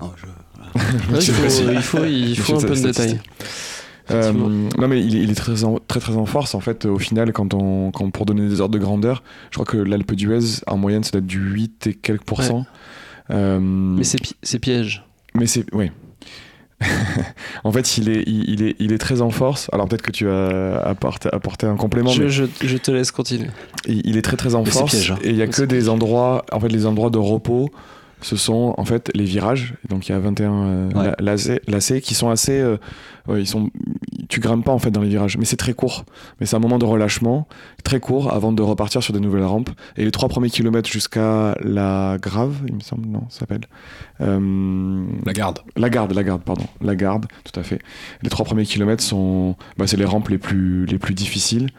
Je- Il, faut, pas si- il faut, il Je faut un peu de détails. Euh, non mais il est, il est très, en, très très en force en fait au final quand on quand pour donner des ordres de grandeur je crois que l'Alpe d'Huez en moyenne ça doit être du 8 et quelques pourcents Euh, Mais c'est pi- c'est piège. mais c'est oui. En fait il est il, il est il est très en force. Alors peut-être que tu apporter, apporter un complément Je, mais je, je te laisse continuer. il, il est très très en Mais force. piège, hein. et il y a Mais que des endroits en fait les endroits de repos ce sont en fait les virages donc il y a 21 euh, Ouais. la- lacets, lacets qui sont assez euh, ouais, ils sont tu grimpes pas en fait dans les virages mais c'est très court mais c'est un moment de relâchement très court avant de repartir sur des nouvelles rampes et les trois premiers kilomètres jusqu'à la grave il me semble non ça s'appelle Euh, La garde. la garde, la garde, pardon. La garde, tout à fait. Les trois premiers kilomètres sont, bah, c'est les rampes les plus, les plus difficiles.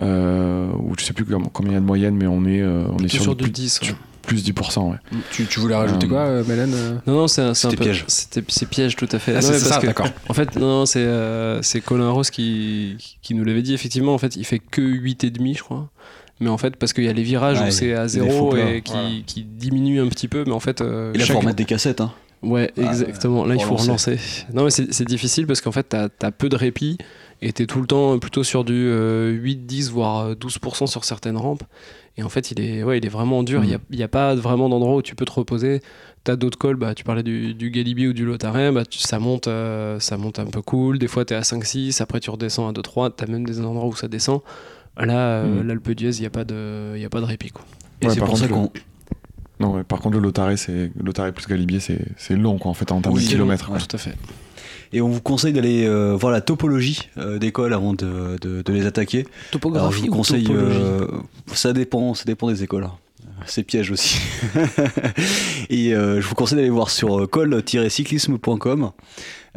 Euh, où je sais plus com- combien il y a de moyenne, mais on est, euh, on est sur, sur du du plus, 10. ouais. Plus 10%. Ouais. Tu, tu voulais rajouter Euh, quoi, euh, Mélène euh Non, non, c'est un, c'est un peu piège. c'était- C'est piège, tout à fait. Ah, Non, c'est mais ça, d'accord. En fait, non, non, c'est euh, c'est Colin Ross qui, qui nous l'avait dit. Effectivement, en fait, il fait que 8,5, je crois. Mais en fait, parce qu'il y a les virages Ouais, où c'est à zéro et qui, Voilà. qui diminue un petit peu, mais en fait. euh, il chaque- faut remettre des cassettes. Hein. Ouais, Ah, exactement. Là, il faut relancer. Non, mais c'est c'est difficile parce qu'en fait, t'as as peu de répit et t'es tout le temps plutôt sur du euh, 8, 10, voire euh, 12% sur certaines rampes. Et en fait, il est, ouais, il est vraiment dur. Il Mm. n'y a, pas vraiment d'endroit où tu peux te reposer. T'as d'autres cols, bah, tu parlais du, du Galibier ou du Lotarin, bah, tu- ça, monte, euh, ça monte un peu cool. Des fois, t'es à 5, 6, après tu redescends à 2, 3. T'as même des endroits où ça descend. Là, euh, Mm. l'Alpe d'Huez, il n'y a, pas de- il y a pas de répit. Quoi. Et Ouais, c'est ça contre, qu'on. Non, ouais, par contre, le Lotaré, c'est, Lotaré plus Galibier, c'est, c'est long, quoi, en fait, en termes Oui, de kilomètres. long. Tout à fait. Et on vous conseille d'aller euh, voir la topologie euh, d'école avant de, de- de les attaquer. Alors je vous conseille, euh, ça dépend, ça dépend des écoles. hein. C'est piège aussi. et euh, je vous conseille d'aller voir sur col-cyclisme.com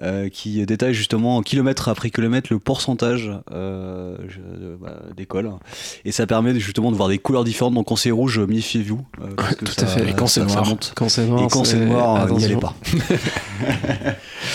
euh, qui détaille justement kilomètre après kilomètre le pourcentage euh, bah, d'école. Et ça permet justement de voir des couleurs différentes. Donc quand c'est rouge, méfiez-vous. euh, parce que tout ça- à fait. Et quand c'est noir. Quand c'est noir, Et quand c'est noir, euh, n'y allez pas.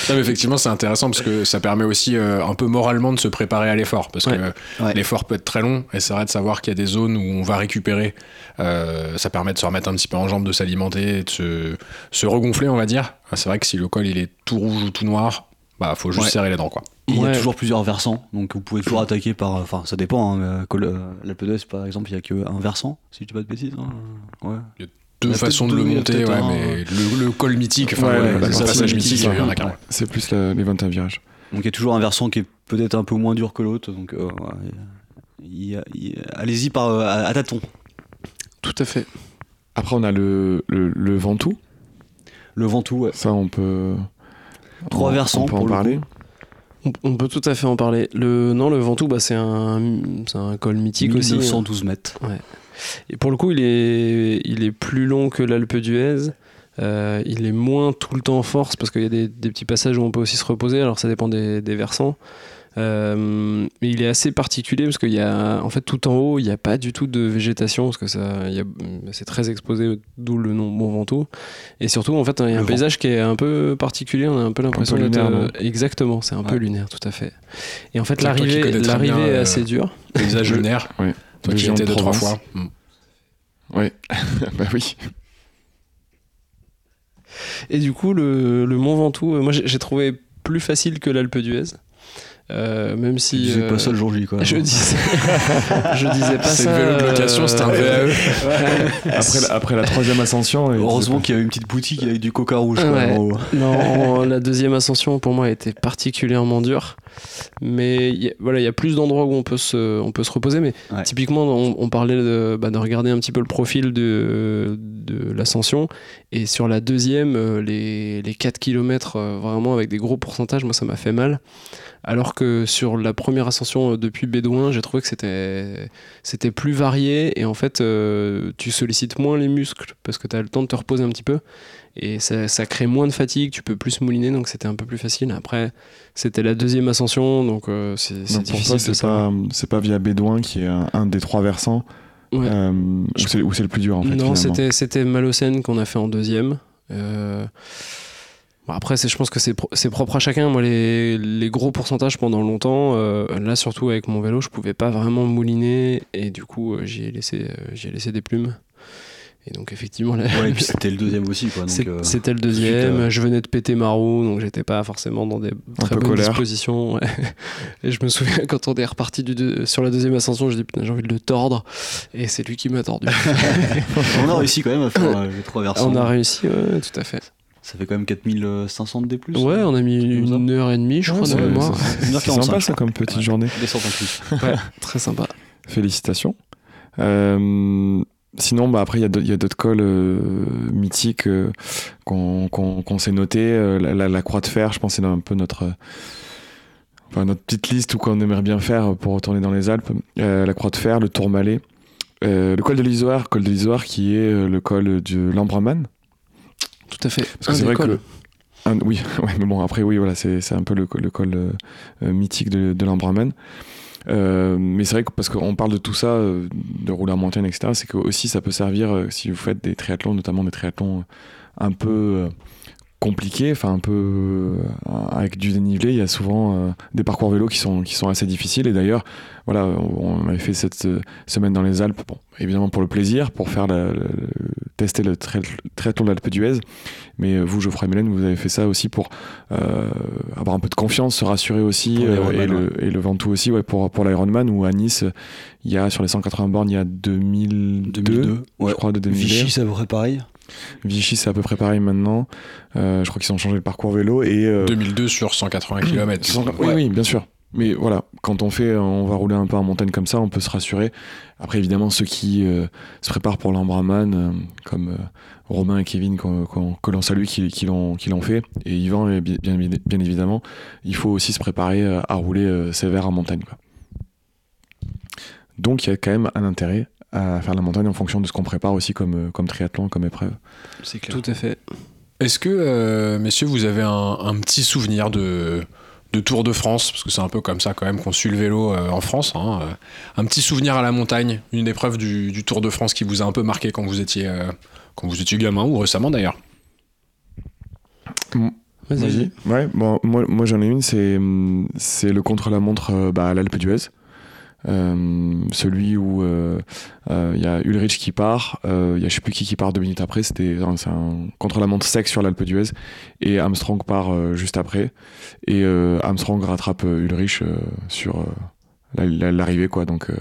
Non, mais effectivement, c'est intéressant parce que ça permet aussi euh, un peu moralement de se préparer à l'effort. Parce Ouais. que euh, Ouais. l'effort peut être très long et c'est vrai de savoir qu'il y a des zones où on va récupérer. Euh, ça permet de se remettre un petit peu en jambe, de s'alimenter, de se, se regonfler, on va dire. Ah, C'est vrai que si le col il est tout rouge ou tout noir, bah faut juste Ouais. serrer les dents quoi. Il y a toujours plusieurs versants, donc vous pouvez toujours attaquer par. Enfin, ça dépend. Hein, col- euh, L'Alpe d'Huez, par exemple, il n'y a qu'un versant, si je dis pas de bêtises. hein. Ouais. Deux Il y a façons de le deux, monter, ouais, un, mais le, le col mythique, enfin Ouais, le- passage mythique, mythique, il y en a ouais. qu'un. C'est plus le- les 21 virages. Donc il y a toujours un versant qui est peut-être un peu moins dur que l'autre. Donc euh, ouais, il y a- il y a- allez-y par euh, à, à tâtons. Tout à fait. Après, on a le, le, le Ventoux. Le Ventoux, ouais. Ça, on peut. Trois on- versants On peut pour en le parler. On, on peut tout à fait en parler. Le, non, le Ventoux, bah, c'est un, c'est un col mythique aussi. hein. 1912 mètres. Et pour le coup, il est, il est plus long que l'Alpe d'Huez. Euh, il est moins tout le temps en force parce qu'il y a des, des petits passages où on peut aussi se reposer. Alors ça dépend des, des versants. Euh, mais il est assez particulier parce qu'il y a, en fait, tout en haut, il n'y a pas du tout de végétation parce que ça, il y a- c'est très exposé, d'où le nom Mont Ventoux. Et surtout, en fait, il y a Le un vent. paysage qui est un peu particulier. On a un peu l'impression d'être lunaire, euh, non exactement. C'est un peu lunaire, tout à fait. Et en fait, l'arrivée, l'arrivée bien, est euh, assez dure. Paysage lunaire, Ouais. toi qui étais de deux, trois fois. Mm. Oui. bah oui. Et du coup, le, le Mont Ventoux, moi j'ai j'ai trouvé plus facile que l'Alpe d'Huez. Euh, même si. disais euh, pas ça le jour J, quoi. je disais, je disais pas C'est ça. le vélo de location, c'était un euh, VAE. Après, la, après la troisième ascension. Heureusement qu'il y avait une petite boutique avec du coca rouge. quoi, Ouais. en haut. Non, la deuxième ascension pour moi était particulièrement dure. Mais y a- voilà, il y a plus d'endroits où on peut se, on peut se reposer. Mais Ouais. typiquement, on, on parlait de, bah, de regarder un petit peu le profil de, de l'ascension. Et sur la deuxième, euh, les, les 4 km, vraiment avec des gros pourcentages, moi, ça m'a fait mal. Alors que sur la première ascension euh, depuis Bédouin, j'ai trouvé que c'était c'était plus varié et en fait euh, tu sollicites moins les muscles parce que tu as le temps de te reposer un petit peu et ça, ça crée moins de fatigue, tu peux plus mouliner donc c'était un peu plus facile. Après c'était la deuxième ascension donc euh, c'est difficile toi, c'est pas, c'est pas via Bédouin qui est un, un des trois versants Ouais. euh, où c'est où c'est le plus dur en fait. non, finalement. c'était c'était Malocène qu'on a fait en deuxième. Euh, après, c'est- je pense que c'est pro- c'est propre à chacun. Moi, les, les gros pourcentages pendant longtemps, euh, là surtout avec mon vélo, je pouvais pas vraiment mouliner et du coup, euh, j'y ai laissé, euh, j'y ai laissé des plumes. Et donc effectivement, la- Ouais, et puis c'était le deuxième aussi, quoi. Donc, c'est- euh, c'était le suite, deuxième. euh, Je venais de péter ma roue, donc j'étais pas forcément dans des très bonnes colère. dispositions. ouais. Et je me souviens quand on est reparti du deux- sur la deuxième ascension, je dis putain, j'ai envie de le tordre. Et c'est lui qui m'a tordu. on a réussi quand même à faire euh, les trois versants. on a réussi, ouais, tout à fait. Ça fait quand même 4500 de D+. Ouais, on a mis une heure et demie, je Ouais, crois, c'est- de mémoire. c'est- Une heure C'est sympa 45. ça comme petite Ouais. journée. Descente en plus. Ouais, très sympa. Félicitations. Euh, sinon, bah, après, il y a d'autres- cols euh, mythiques euh, qu'on qu'on- qu'on s'est notés. Euh, la, la- la Croix de Fer, je pense, c'est un peu notre, euh, enfin, notre petite liste ou qu'on aimerait bien faire pour retourner dans les Alpes. Euh, la Croix de Fer, le Tourmalet, euh, le col de l'Isoire, col de l'Isoire qui est euh, le col de l'Ambraman. Tout à fait. Parce que c'est vrai que. un- oui, ouais, mais bon, après, oui, voilà, c'est un peu le, le col euh, euh, mythique de, de l'Ambraman. Euh, mais c'est vrai que parce qu'on parle de tout ça, euh, de rouler en montagne, etc., c'est que aussi ça peut servir si vous faites des triathlons, notamment des triathlons un peu compliqués, enfin un peu euh, avec du dénivelé. Il y a souvent euh, des parcours vélo qui sont, qui sont assez difficiles. Et d'ailleurs, voilà, on, on avait fait cette euh, semaine dans les Alpes, bon, évidemment pour le plaisir, pour faire la- tester le tri- triathlon de l'Alpe d'Huez. Mais vous, Geoffroy et Mélène, vous avez fait ça aussi pour euh, avoir un peu de confiance, se rassurer aussi, euh, et, le, et le Ventoux aussi, ouais, pour, pour l'Ironman, où à Nice, il y a sur les 180 bornes, il y a 2002, 2002. Ouais. je crois, de dénivelé. Vichy, peu près pareil? Vichy, c'est à peu près pareil maintenant. Euh, je crois qu'ils ont changé le parcours vélo. Et, euh, 2002 sur 180 km. sans- Oui, oui, bien sûr. Mais voilà, quand on fait, on va rouler un peu en montagne comme ça, on peut se rassurer. Après, évidemment, ceux qui euh, se préparent pour l'Ambraman, euh, comme Romain et Kevin, que l'on salue, qui, qui l'ont fait, et Yvan, et bien, bien, évidemment, il faut aussi se préparer à rouler sévère en montagne. quoi. Donc, il y a quand même un intérêt à faire la montagne en fonction de ce qu'on prépare aussi comme, euh, comme triathlon, comme épreuve. C'est clair. Tout à fait. Est-ce que, euh, messieurs, vous avez un, un petit souvenir de, de Tour de France? Parce que c'est un peu comme ça quand même qu'on suit le vélo euh, en France. hein, euh, un petit souvenir à la montagne, une épreuve du, du Tour de France qui vous a un peu marqué quand vous étiez, euh, quand vous étiez gamin ou récemment d'ailleurs? Vas-y. Ouais, bon, moi, moi j'en ai une, c'est hum, c'est le contre-la-montre bah, à l'Alpe d'Huez. Euh, celui où euh, euh, il y a Ulrich qui part, il y a je sais plus qui qui part deux minutes après, c'était un- contre-la-montre sec sur l'Alpe d'Huez et Armstrong part juste après et Armstrong rattrape Ulrich sur la- la- l'arrivée quoi donc euh,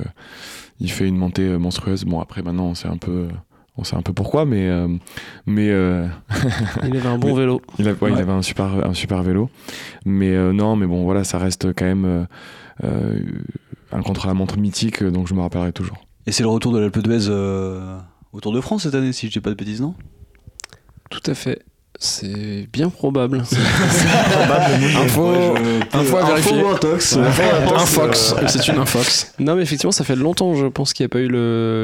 il fait une montée monstrueuse. Bon après maintenant on sait un peu on sait un peu pourquoi mais euh, mais euh, Il avait un bon vélo. il, a- ouais, il avait un super, un super vélo. Mais non, mais bon, voilà, ça reste quand même un contre-la-montre mythique, euh, donc je me rappellerai toujours. Et c'est le retour de l'Alpe d'Huez euh, au Tour de France cette année, si je dis pas de bêtises, non? Tout à fait. C'est bien probable. Info, info à vérifier. Fox, c'est une Infox. non, mais effectivement, ça fait longtemps, je pense, qu'il n'y a pas eu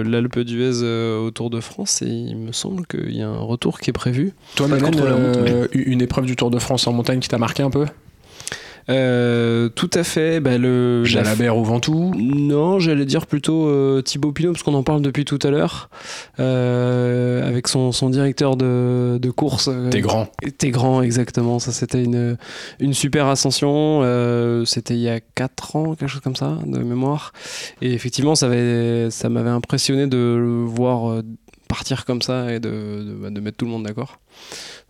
l'Alpe d'Huez euh, au Tour de France et il me semble qu'il y a un retour qui est prévu. Toi, montre, euh, une épreuve du Tour de France en montagne qui t'a marqué un peu? Euh, tout à fait. Bah, le, Jalabert au Ventoux Non, j'allais dire plutôt euh, Thibaut Pinot, parce qu'on en parle depuis tout à l'heure, euh, avec son, son directeur de, de course. T'es grand. T'es grand, exactement. Ça, c'était une, une super ascension. c'était il y a 4 ans, quelque chose comme ça, de mémoire. Et effectivement, ça, avait, ça m'avait impressionné de le voir partir comme ça et de, de, bah, de mettre tout le monde d'accord.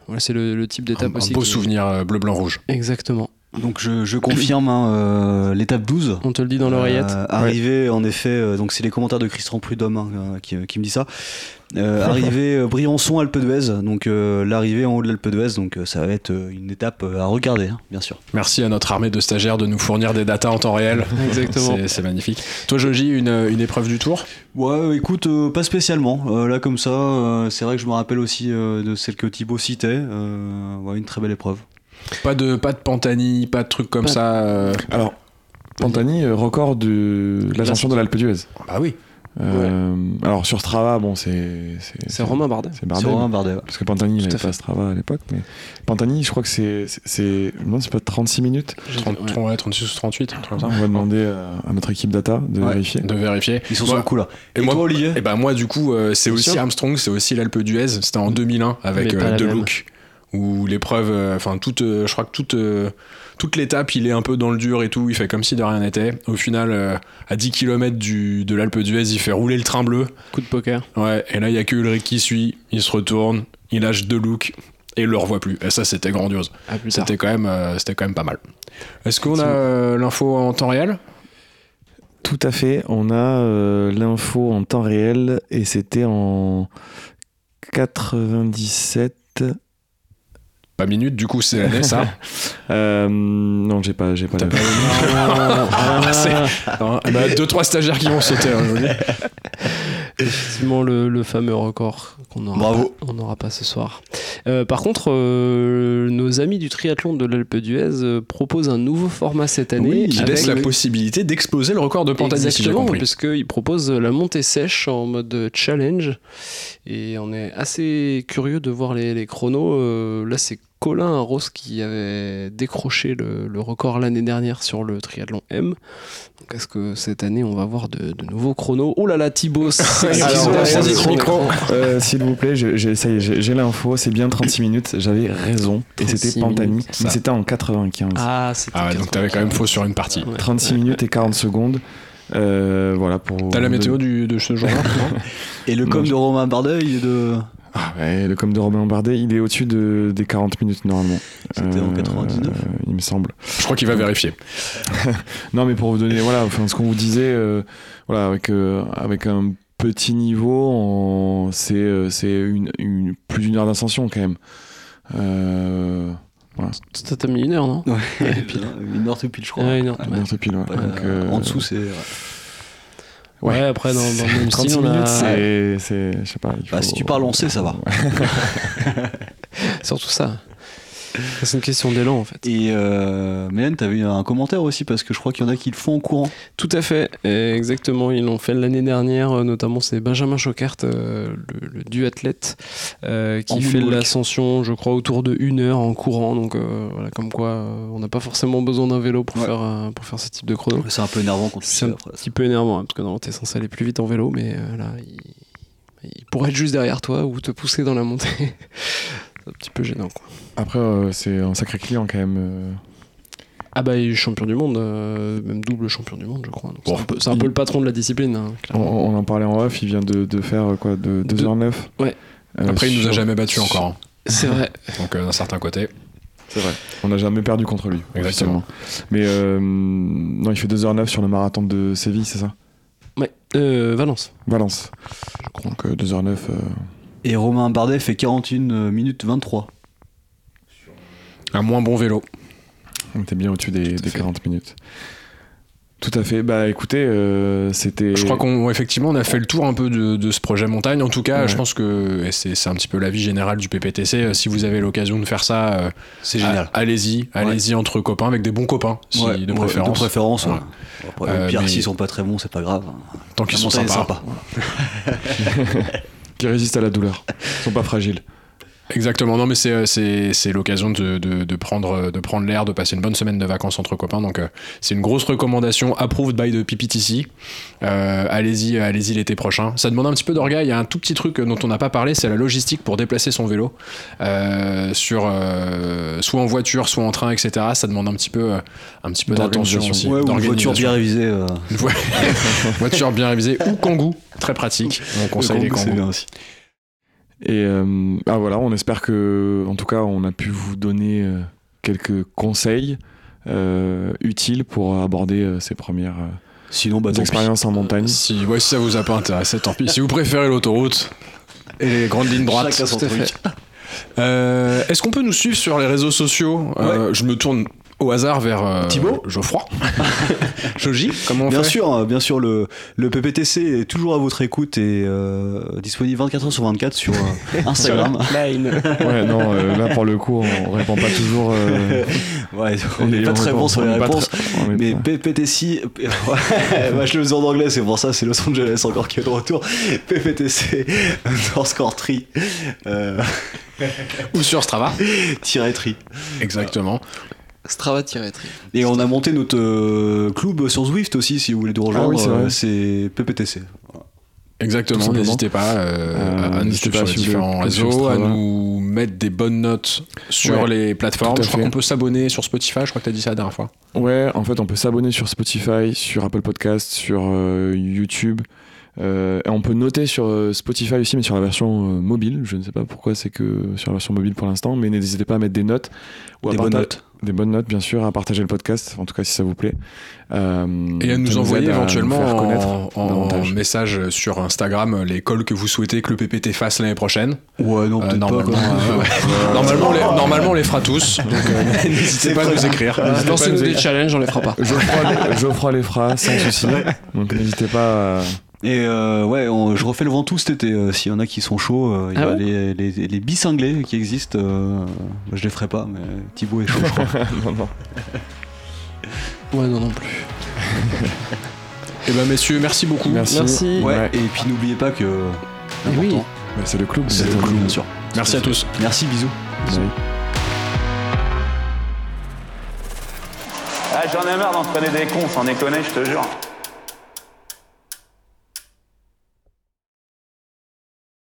Voilà, c'est le, le type Un, d'étape un aussi. beau qui- souvenir bleu, blanc, rouge. Exactement. Donc je, je confirme hein, euh, l'étape 12. On te le dit dans l'oreillette. Euh, arrivé en effet, euh, donc c'est les commentaires de Christian Prudhomme hein, euh, qui, qui me dit ça. Euh, arrivé euh, Briançon Alpe d'Huez, donc euh, l'arrivée en haut de l'Alpe d'Huez, donc euh, ça va être euh, une étape euh, à regarder, hein, bien sûr. Merci à notre armée de stagiaires de nous fournir des datas en temps réel. Exactement. C'est- C'est magnifique. Toi, Joji, une, une épreuve du tour? Ouais, écoute, euh, pas spécialement. Euh, là comme ça, euh, c'est vrai que je me rappelle aussi euh, de celle que Thibaut citait. Euh, ouais, une très belle épreuve. Pas de, pas de Pantani, pas de trucs comme Pas- ça. euh, Alors, Pantani, euh, record de l'ascension de l'Alpe d'Huez. Bah oui. Euh, Alors, sur Strava, bon, c'est. C'est Romain Bardet. C'est. Romain Bardet. ouais. Parce que Pantani, n'avait pas Strava à l'époque. Mais Pantani, je crois que c'est. c'est- si c'est pas 36 minutes. 30, Ouais. ouais, 36 ou 38, un truc comme ça. On va demander à, à notre équipe data de Ouais. vérifier. De vérifier. Ils sont sur le coup là. Et, Et moi, toi, Olivier et ben moi, du coup, euh, c'est aussi sûr. Armstrong, c'est aussi l'Alpe d'Huez. C'était en 2001 avec Mais pas euh, la De même. Look. Où l'épreuve, euh, enfin, toute, euh, je crois que toute, euh, toute l'étape, il est un peu dans le dur et tout. Il fait comme si de rien n'était. Au final, euh, à 10 km du, de l'Alpe d'Huez, il fait rouler le train bleu. Coup de poker. Ouais, et là, il y a que Ulrich qui suit. Il se retourne, il lâche De Look et il le revoit plus. Et ça, c'était grandiose. C'était quand, même, euh, c'était quand même pas mal. Est-ce qu'on a euh, l'info en temps réel? Tout à fait. On a euh, l'info en temps réel et c'était en 97. Pas minute, du coup, c'est l'année, ça. Euh, non, j'ai pas, j'ai pas. T'as pas Ah, Non, bah, deux, trois stagiaires qui vont sauter. hein, Effectivement, le, le fameux record qu'on n'aura pas, on n'aura pas ce soir. Euh, par contre, euh, nos amis du triathlon de l'Alpe d'Huez euh, proposent un nouveau format cette année. Oui, Qui avec- laisse la possibilité d'exploser le record de Pantani, si Exactement, compris. puisqu'ils proposent la montée sèche en mode challenge. Et on est assez curieux de voir les, les chronos. Là, c'est Colin Arros qui avait décroché le, le record l'année dernière sur le triathlon M. Donc, est-ce que cette année, on va voir de, de nouveaux chronos? Oh là là, Thibaut. Euh, S'il vous plaît, j'ai- l'info, c'est bien 36 minutes, j'avais raison. Et 36 c'était Pantani, minutes, mais c'était en 95. Ah, c'était Ah ouais, donc t'avais quand même faux sur une partie. Ouais. 36 minutes et 40 secondes. Euh, voilà pour. T'as la météo du, de ce jour-là Et le com Non, de Romain Bardet, il est de. Ah ouais, le com de Robin Bardet, il est au-dessus de, des 40 minutes normalement. C'était en Euh, 99 Il me semble. Je crois qu'il va vérifier. Non, mais pour vous donner, voilà, enfin, ce qu'on vous disait, euh, voilà, avec, euh, avec un petit niveau, c'est euh, c'est une, une, plus d'une heure d'ascension quand même. Euh, C'était t'as mis une heure, non? Ouais, une heure tout pile, je crois. Ouais, une heure. de pile, ouais. Ouais, Donc, euh, euh, En dessous, c'est. Ouais, après, dans, dans le même 36 style, on a- minutes, c'est, je sais pas. il Bah, faut- si tu parles lancé, ça va. Surtout ça. C'est une question d'élan, en fait. Et euh, Mélène, t'avais eu un commentaire aussi parce que je crois qu'il y en a qui le font en courant. Tout à fait, Et exactement. Ils l'ont fait l'année dernière, euh, notamment c'est Benjamin Choquert, euh, le, le duathlète, euh, qui En fait l'ascension, je crois, autour de une heure en courant. Donc euh, voilà, comme quoi, euh, on n'a pas forcément besoin d'un vélo pour, Ouais. faire, euh, pour faire ce type de chrono. C'est un peu énervant quand tu C'est un après. petit peu énervant, hein, parce que normalement t'es censé aller plus vite en vélo, mais euh, là, il, il pourrait être juste derrière toi ou te pousser dans la montée. c'est un petit peu gênant, quoi. Après, euh, c'est un sacré client quand même. euh. Ah bah il est champion du monde, euh, même double champion du monde je crois. Bon, c'est un, peu, c'est un peu le patron de la discipline. hein, On, on en parlait en off, il vient de, de faire quoi, de 2h09 Ouais. Après, il nous a jamais battu encore. hein. C'est vrai. Donc, euh, d'un certain côté. C'est vrai. On n'a jamais perdu contre lui. Exactement. Mais euh, non, il fait 2h09 sur le marathon de Séville, c'est ça? Ouais, euh, Valence. Valence. Donc euh, 2h09. euh, Et Romain Bardet fait 41 minutes 23. Un moins bon vélo. on était bien au-dessus des, Tout à des fait. 40 minutes. Tout à fait. Bah écoutez, euh, c'était. Je crois qu'on effectivement on a fait le tour un peu de, de ce projet montagne. En tout cas, Ouais. je pense que c'est un petit peu l'avis général du PPTC. euh, Si vous avez l'occasion de faire ça, euh, C'est génial. allez-y, allez-y entre copains avec des bons copains, si, Ouais, de ouais, préférence. De préférence. Après, Euh, pire, mais- s'ils sont pas très bons, c'est pas grave. Tant qu'ils sont sympas. sympa. Qui résistent à la douleur. Ils sont pas fragiles. Exactement, non mais c'est, euh, c'est, c'est l'occasion de, de, de prendre, de prendre l'air, de passer une bonne semaine de vacances entre copains. Donc euh, c'est une grosse recommandation, approved by the PPTC. Euh, allez-y, euh, allez-y l'été prochain. Ça demande un petit peu d'orgueil. Il y a un tout petit truc dont on n'a pas parlé, c'est la logistique pour déplacer son vélo. Euh, sur, euh, soit en voiture, soit en train, etc. Ça demande un petit peu, euh, un petit peu d'attention aussi. Ouais, ou une d'organisation. voiture bien révisée. euh, voiture bien révisée ou Kangoo, très pratique. On conseille les c'est Kangoo. bien aussi. Et euh, ah voilà, on espère que, en tout cas, on a pu vous donner euh, quelques conseils euh, utile pour aborder ses premières Sinon, bah, expériences en montagne. Si, ouais, si ça vous a pas intéressé, tant pis. Si vous préférez l'autoroute et les grandes lignes droites. Euh, Est-ce qu'on peut nous suivre sur les réseaux sociaux? Euh, Je me tourne au hasard vers euh, Thibaut Geoffroy. Joji, comment on Bien fait? sûr, hein, bien sûr, le, le PPTC est toujours à votre écoute et euh, disponible 24 heures sur 24 sur euh, Instagram. Ouais, non, euh, là pour le coup, on répond pas toujours. euh, ouais, on n'est pas très répond- bon sur on les réponses. très- on Mais PPTC, ouais, bah, je le faisais en anglais, c'est pour ça, c'est Los Angeles encore qui est de retour. PPTC underscore tri, euh, Ou sur Strava. tiret tri. Exactement. Strava-tri. Et on a monté notre euh, club sur Zwift aussi, si vous voulez nous rejoindre, Ah oui, c'est vrai. euh, c'est PPTC. Exactement, n'hésitez pas euh, Euh, à nous suivre sur à les différents réseaux, à Strava. nous mettre des bonnes notes sur Ouais, les plateformes. Je crois qu'on peut s'abonner sur Spotify, je crois que tu as dit ça la dernière fois. Ouais, en fait, on peut s'abonner sur Spotify, sur Apple Podcast, sur euh, YouTube. Euh, et on peut noter sur euh, Spotify aussi, mais sur la version euh, mobile. Je ne sais pas pourquoi c'est que sur la version mobile pour l'instant, mais n'hésitez pas à mettre des notes. Ou à Des bonnes notes. Des bonnes notes, bien sûr, à partager le podcast, en tout cas si ça vous plaît. Euh, Et à nous envoyer éventuellement en, en message sur Instagram les calls que vous souhaitez que le PPT fasse l'année prochaine. Ouais, non, Euh, peut-être pas. normalement, euh, ouais. normalement, on les, normalement, on les fera tous. Donc, euh, n'hésitez pas à nous écrire. Lancez-nous nous des challenges, on les fera pas. Geoffroy, Geoffroy les fera sans souci. Donc n'hésitez pas à... Et euh, ouais, on- je refais le Ventoux cet été. euh, S'il y en a qui sont chauds, euh, il y Ah a les, les, les bicinglés qui existent. euh, je les ferai pas, mais Thibaut est chaud, je crois. non, non. Ouais, non, non plus. Et ben messieurs, merci beaucoup. Merci. Merci. Ouais, Ouais. et puis n'oubliez pas que. Eh oui. Bah, c'est le club. c'est le club, bien sûr. Merci à tous. Merci, bisous. Ah, J'en ai marre d'entraîner des cons, sans déconner, je te jure.